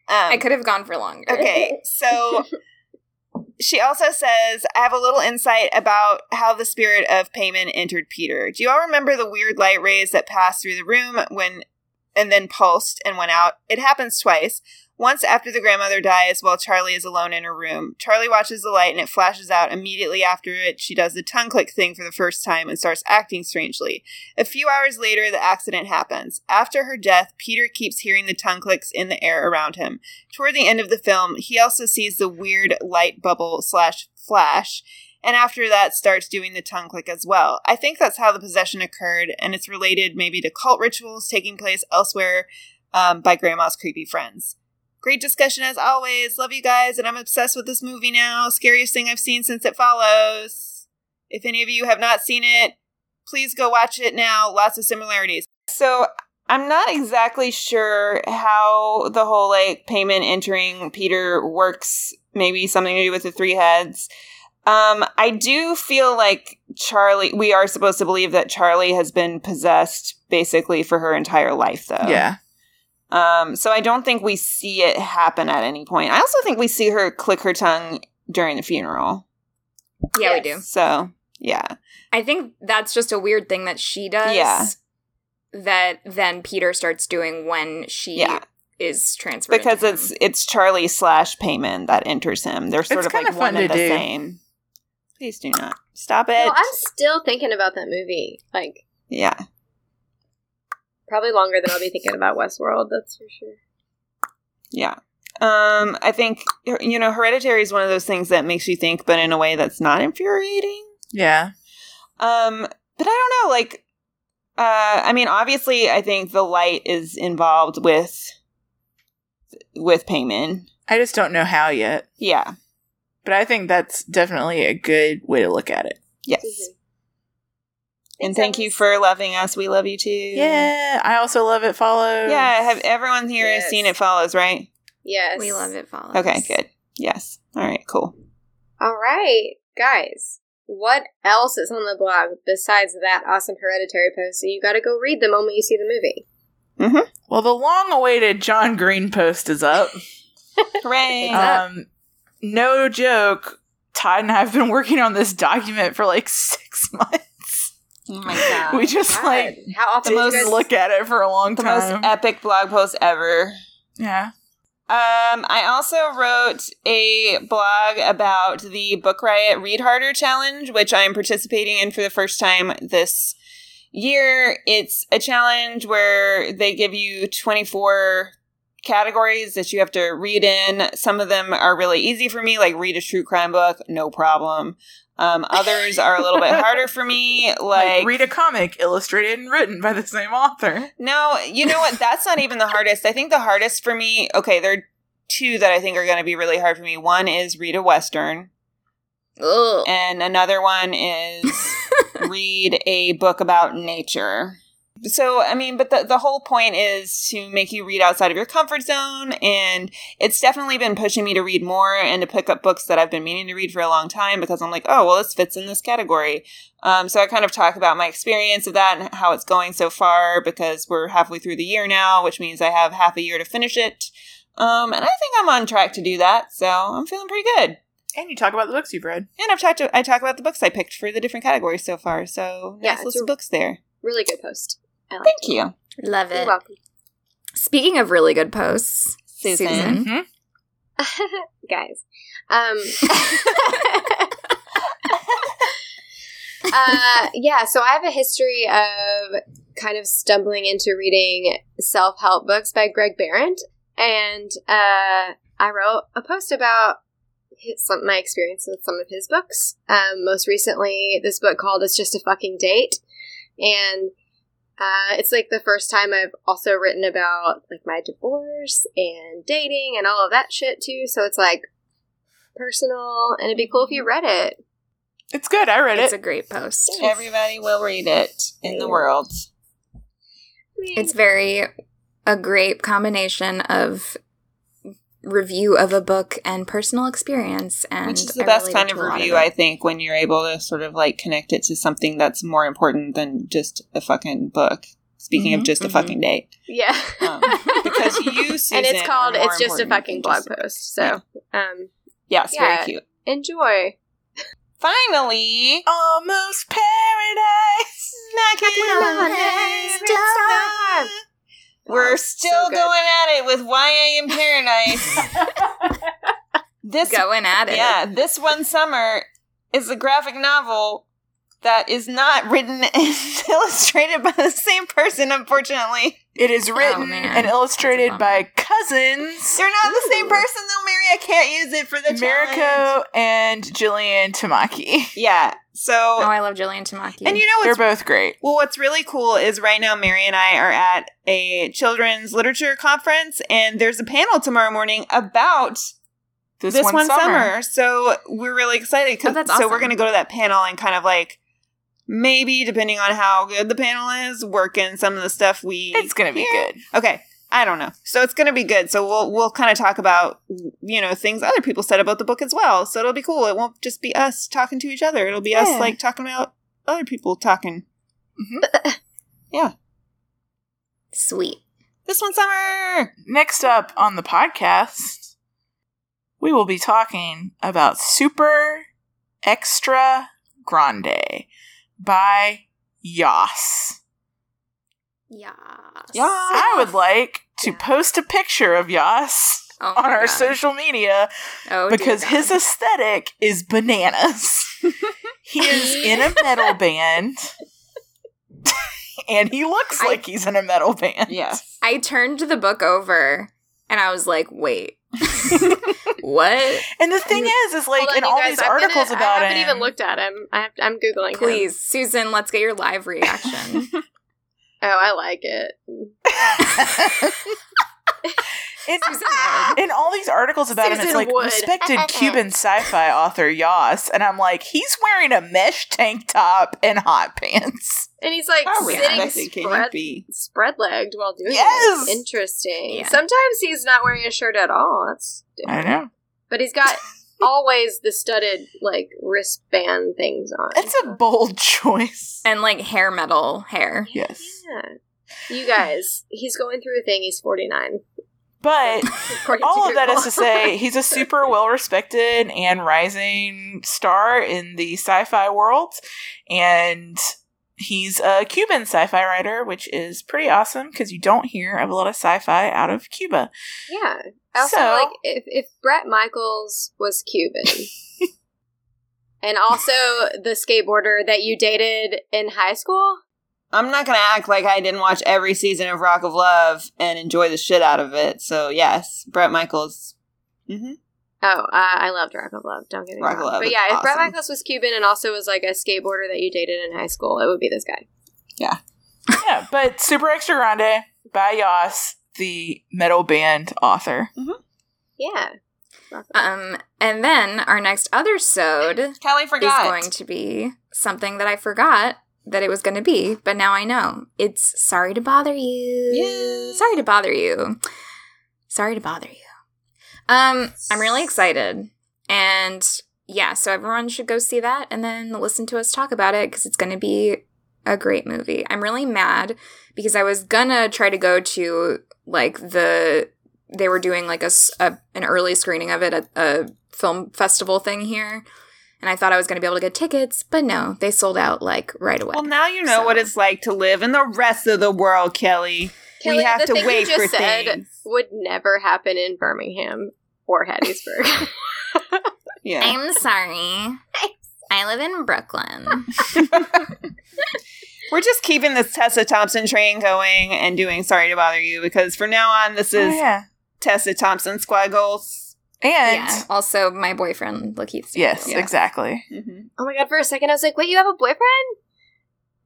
Um, I could have gone for longer. Okay, so she also says, I have a little insight about how the spirit of Paimon entered Peter. Do you all remember the weird light rays that passed through the room when and then pulsed and went out? It happens twice. Once after the grandmother dies while Charlie is alone in her room. Charlie watches the light and it flashes out immediately after it. She does the tongue click thing for the first time and starts acting strangely. A few hours later, the accident happens. After her death, Peter keeps hearing the tongue clicks in the air around him. Toward the end of the film, he also sees the weird light bubble slash flash, and after that starts doing the tongue click as well. I think that's how the possession occurred, and it's related maybe to cult rituals taking place elsewhere um, by Grandma's creepy friends. Great discussion as always. Love you guys, and I'm obsessed with this movie now. Scariest thing I've seen since it follows. If any of you have not seen it, please go watch it now. Lots of similarities. So I'm not exactly sure how the whole like Paimon entering Peter works. Maybe something to do with the three heads. Um, I do feel like Charlie. We are supposed to believe that Charlie has been possessed basically for her entire life, though. Yeah. Um, so I don't think we see it happen at any point. I also think we see her click her tongue during the funeral. Yeah, we do. So yeah, I think that's just a weird thing that she does. Yeah. that then Peter starts doing when she Yeah. is transferred because into it's him. it's Charlie slash Payman that enters him. They're sort It's of like kinda one fun and to the do. same. Please do not stop it. No, I'm still thinking about that movie. Like, yeah, probably longer than I'll be thinking about Westworld, that's for sure. yeah. Um, I think you know, Hereditary is one of those things that makes you think, but in a way that's not infuriating. Yeah. Um, but I don't know, like, uh, I mean, obviously, I think the light is involved with with Paimon. I just don't know how yet. Yeah. But I think that's definitely a good way to look at it. Yes. Mhm. And thank you for loving us. We love you too. Yeah. I also love it follows. Yeah. Have everyone here has seen it follows, right? Yes. we love it follows. Okay, good. Yes. All right, cool. All right, guys. What else is on the blog besides that awesome hereditary post? So you got to go read the moment you see the movie. Mhm. Well, the long awaited John Green post is up. Hooray. up. Um, no joke. Todd and I have been working on this document for like six months. Oh my god. We just God, like how often the do most guys look at it for a long the time. most epic blog post ever. yeah. Um, I also wrote a blog about the Book Riot Read Harder Challenge, which I'm participating in for the first time this year. It's a challenge where they give you 24 categories that you have to read in. Some of them are really easy for me, like read a true crime book, no problem. Um, others are a little bit harder for me, Like, like, read a comic illustrated and written by the same author. no, you know what? That's not even the hardest. I think the hardest for me, okay, there are two that I think are going to be really hard for me. One is read a Western, Ugh. and another one is read a book about nature. So, I mean, but the, the whole point is to make you read outside of your comfort zone. And it's definitely been pushing me to read more and to pick up books that I've been meaning to read for a long time because I'm like, oh, well, this fits in this category. Um, so I kind of talk about my experience of that and how it's going so far because we're halfway through the year now, which means I have half a year to finish it. Um, and I think I'm on track to do that. So I'm feeling pretty good. And you talk about the books you've read. And I've talked to, I talk about the books I picked for the different categories so far. So Yeah, nice list of books there. really good post. I like Thank you. Love You're it. welcome. Speaking of really good posts, Susan. Susan. Mhm. guys. Um, uh, yeah, so I have a history of kind of stumbling into reading self help books by Greg Behrendt, and uh, I wrote a post about his, some my experience with some of his books. Um, most recently, this book called "It's Just a Fucking Date," and uh, it's like the first time I've also written about like my divorce and dating and all of that shit too. So it's like personal, and it'd be cool if you read it. It's good. I read It's it. It's a great post. Everybody will read it in the world. It's very a great combination of review of a book and personal experience and Which is the I best kind of review, it. I think, when you're able to sort of like connect it to something that's more important than just a fucking book. Speaking of Mhm, just a mhm. fucking date. Yeah, Um, because you, Susan, and it's called "It's Just a Fucking Blog just. Post." So, um, Yes, Yeah. very cute. enjoy. Finally, Almost paradise. We're Oh, still so going at it with YA in Paradise. this going at it. Yeah, this one summer is a graphic novel that is not written and illustrated by the same person, unfortunately. It is oh, written man. and illustrated by cousins They're not the same person though, Mary. I can't use it for the challenge. Mariko and Jillian Tamaki. Yeah. So Oh, I love Jillian Tamaki. and you know They're both great. well what's really cool is right now Mary and I are at a children's literature conference and there's a panel tomorrow morning about This, this, one, one, summer. summer. So we're really excited. Oh, 'cause- Oh, that's So we're going to go to that panel and kind of like maybe, depending on how good the panel is, work in some of the stuff we. It's gonna be hear. good. Okay, I don't know. So it's going to be good. So we'll we'll kind of talk about you know things other people said about the book as well. So it'll be cool. It won't just be us talking to each other. It'll be us like talking about other people talking. Mm-hmm. Yeah. Sweet. This one summer. Next up on the podcast, we will be talking about Super Extra Grande by Yoss. Yeah. Yeah. I would like to post a picture of Yoss Oh on our God. social media Oh, because his aesthetic is bananas. he is in a metal band. and he looks I- like he's in a metal band. Yes. I turned the book over and I was like, wait. what? And the thing is, is like on, in all guys, these I'm gonna- articles about I haven't him. even looked at him. I have, I'm googling. him. Please, Susan, let's get your live reaction. Oh, I like it. in, in all these articles about him, it's like would. respected Cuban sci-fi author Yoss, and I'm like, he's wearing a mesh tank top and hot pants. And he's like How sitting realistic spread be? spread legged while doing Yes! it. Interesting. Yeah. Sometimes he's not wearing a shirt at all. That's I know But he's got always the studded like wristband things on. it's a bold choice. and like hair metal hair. Yes, yeah. You guys, he's going through a thing. He's 49. But all of that is to say, he's a super well respected and rising star in the sci fi world. And he's a Cuban sci fi writer, which is pretty awesome because you don't hear of a lot of sci fi out of Cuba. yeah. Also So- like if if Bret Michaels was Cuban. And also the skateboarder that you dated in high school? I'm not gonna act like I didn't watch every season of Rock of Love and enjoy the shit out of it. So yes, Bret Michaels. hmm Oh, uh, I loved Rock of Love. Don't get me Rock of wrong. Love but yeah, if Bret. Michaels was Cuban and also was like a skateboarder that you dated in high school, it would be this guy. yeah, yeah, but Super Extra Grande by Yoss, the metal band author. Yeah. Rock of Love. Um, and then our next othersode Kelly forgot. is going to be something that I forgot that it was going to be, but now I know. It's sorry to bother you. Yeah. Sorry to bother you. Sorry to bother you. Um, I'm really excited. And yeah, so everyone should go see that and then listen to us talk about it because it's going to be a great movie. I'm really mad because I was gonna try to go to like the they were doing like a, a- an early screening of it at a film festival thing here, and I thought I was gonna be able to get tickets, but no, they sold out like right away. well, now you know So- what it's like to live in the rest of the world, Kelly. Kelly, we have the to thing wait you just for said things. would never happen in Birmingham or Hattiesburg. Yeah. I'm sorry. I live in Brooklyn. We're just keeping this Tessa Thompson train going and doing Sorry to Bother You because from now on, this Oh, is yeah. Tessa Thompson Squad Goals. And yeah. Also, my boyfriend, Lakeith. yes, Stanfield. exactly. Mm-hmm. oh my god, for a second I was like, wait, you have a boyfriend?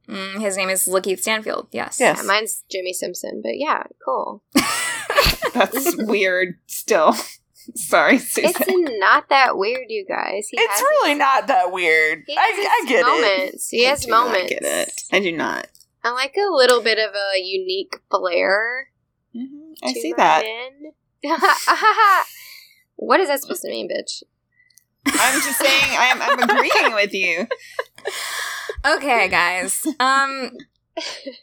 Mm, his name is Lakeith Stanfield. Yes. Yes. Yeah, mine's Jimmi Simpson, but yeah, cool. That's weird still. Sorry, Susan. It's not that weird, you guys. He It's has really not that weird. He I, has I his get it. moments. He has do not moments. get it. I do not. I like a little bit of a unique flair. Mhm. I to see my that. men. what is that supposed to mean, bitch? I'm just saying. I'm, I'm agreeing with you. Okay, guys. Um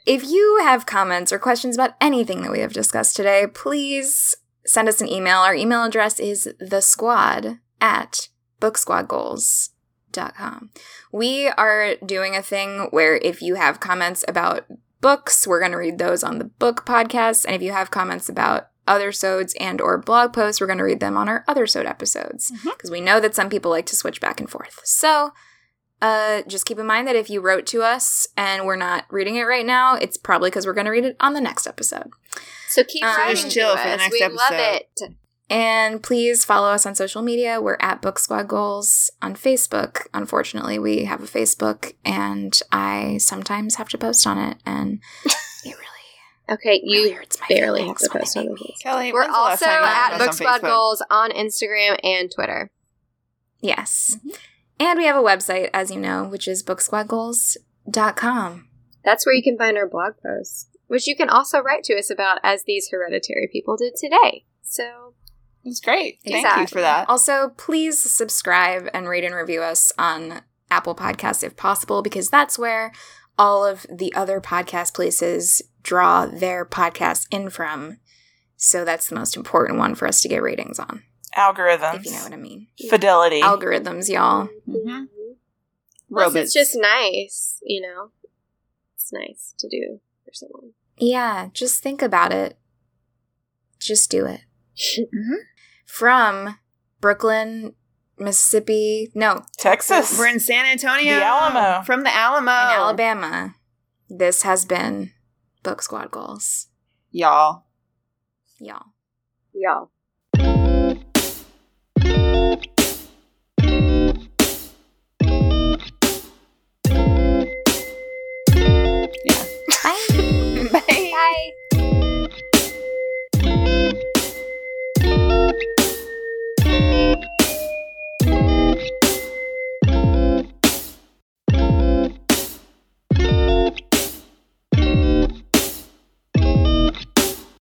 if you have comments or questions about anything that we have discussed today, please send us an email. Our email address is the squad at booksquadgoals.com. We are doing a thing where if you have comments about books, we're going to read those on the book podcast. And if you have comments about othersodes and or blog posts, we're going to read them on our othersode episodes because we know that some people like to switch back and forth. So uh, just keep in mind that if you wrote to us and we're not reading it right now, it's probably because we're going to read it on the next episode. So keep Um, writing chill to for the us. next we love it. And please follow us on social media. We're at Book Squad Goals on Facebook. Unfortunately, we have a Facebook, and I sometimes have to post on it, and Okay, you hurts my barely have feelings to post on make the me. Kelly, We're when's the last also at followed Book Squad Goals on Instagram and Twitter. Yes. Mm-hmm. And we have a website, as you know, which is booksquadgoals.com. That's where you can find our blog posts, which you can also write to us about, as these hereditary people did today. So It's great. Thank you for that. Also, please subscribe and rate and review us on Apple Podcasts if possible, because that's where all of the other podcast places draw their podcasts in from. So that's the most important one for us to get ratings on, Algorithms. if you know what I mean. Fidelity. Algorithms, y'all. Mhm. Robots. it's just nice, you know. It's nice to do for someone. Yeah, just think about it. Just do it. Mhm. From Brooklyn, Mississippi, no, Texas. We're in San Antonio. The Alamo. From the Alamo. in Alabama. This has been Book Squad Goals. Y'all. Y'all. Y'all.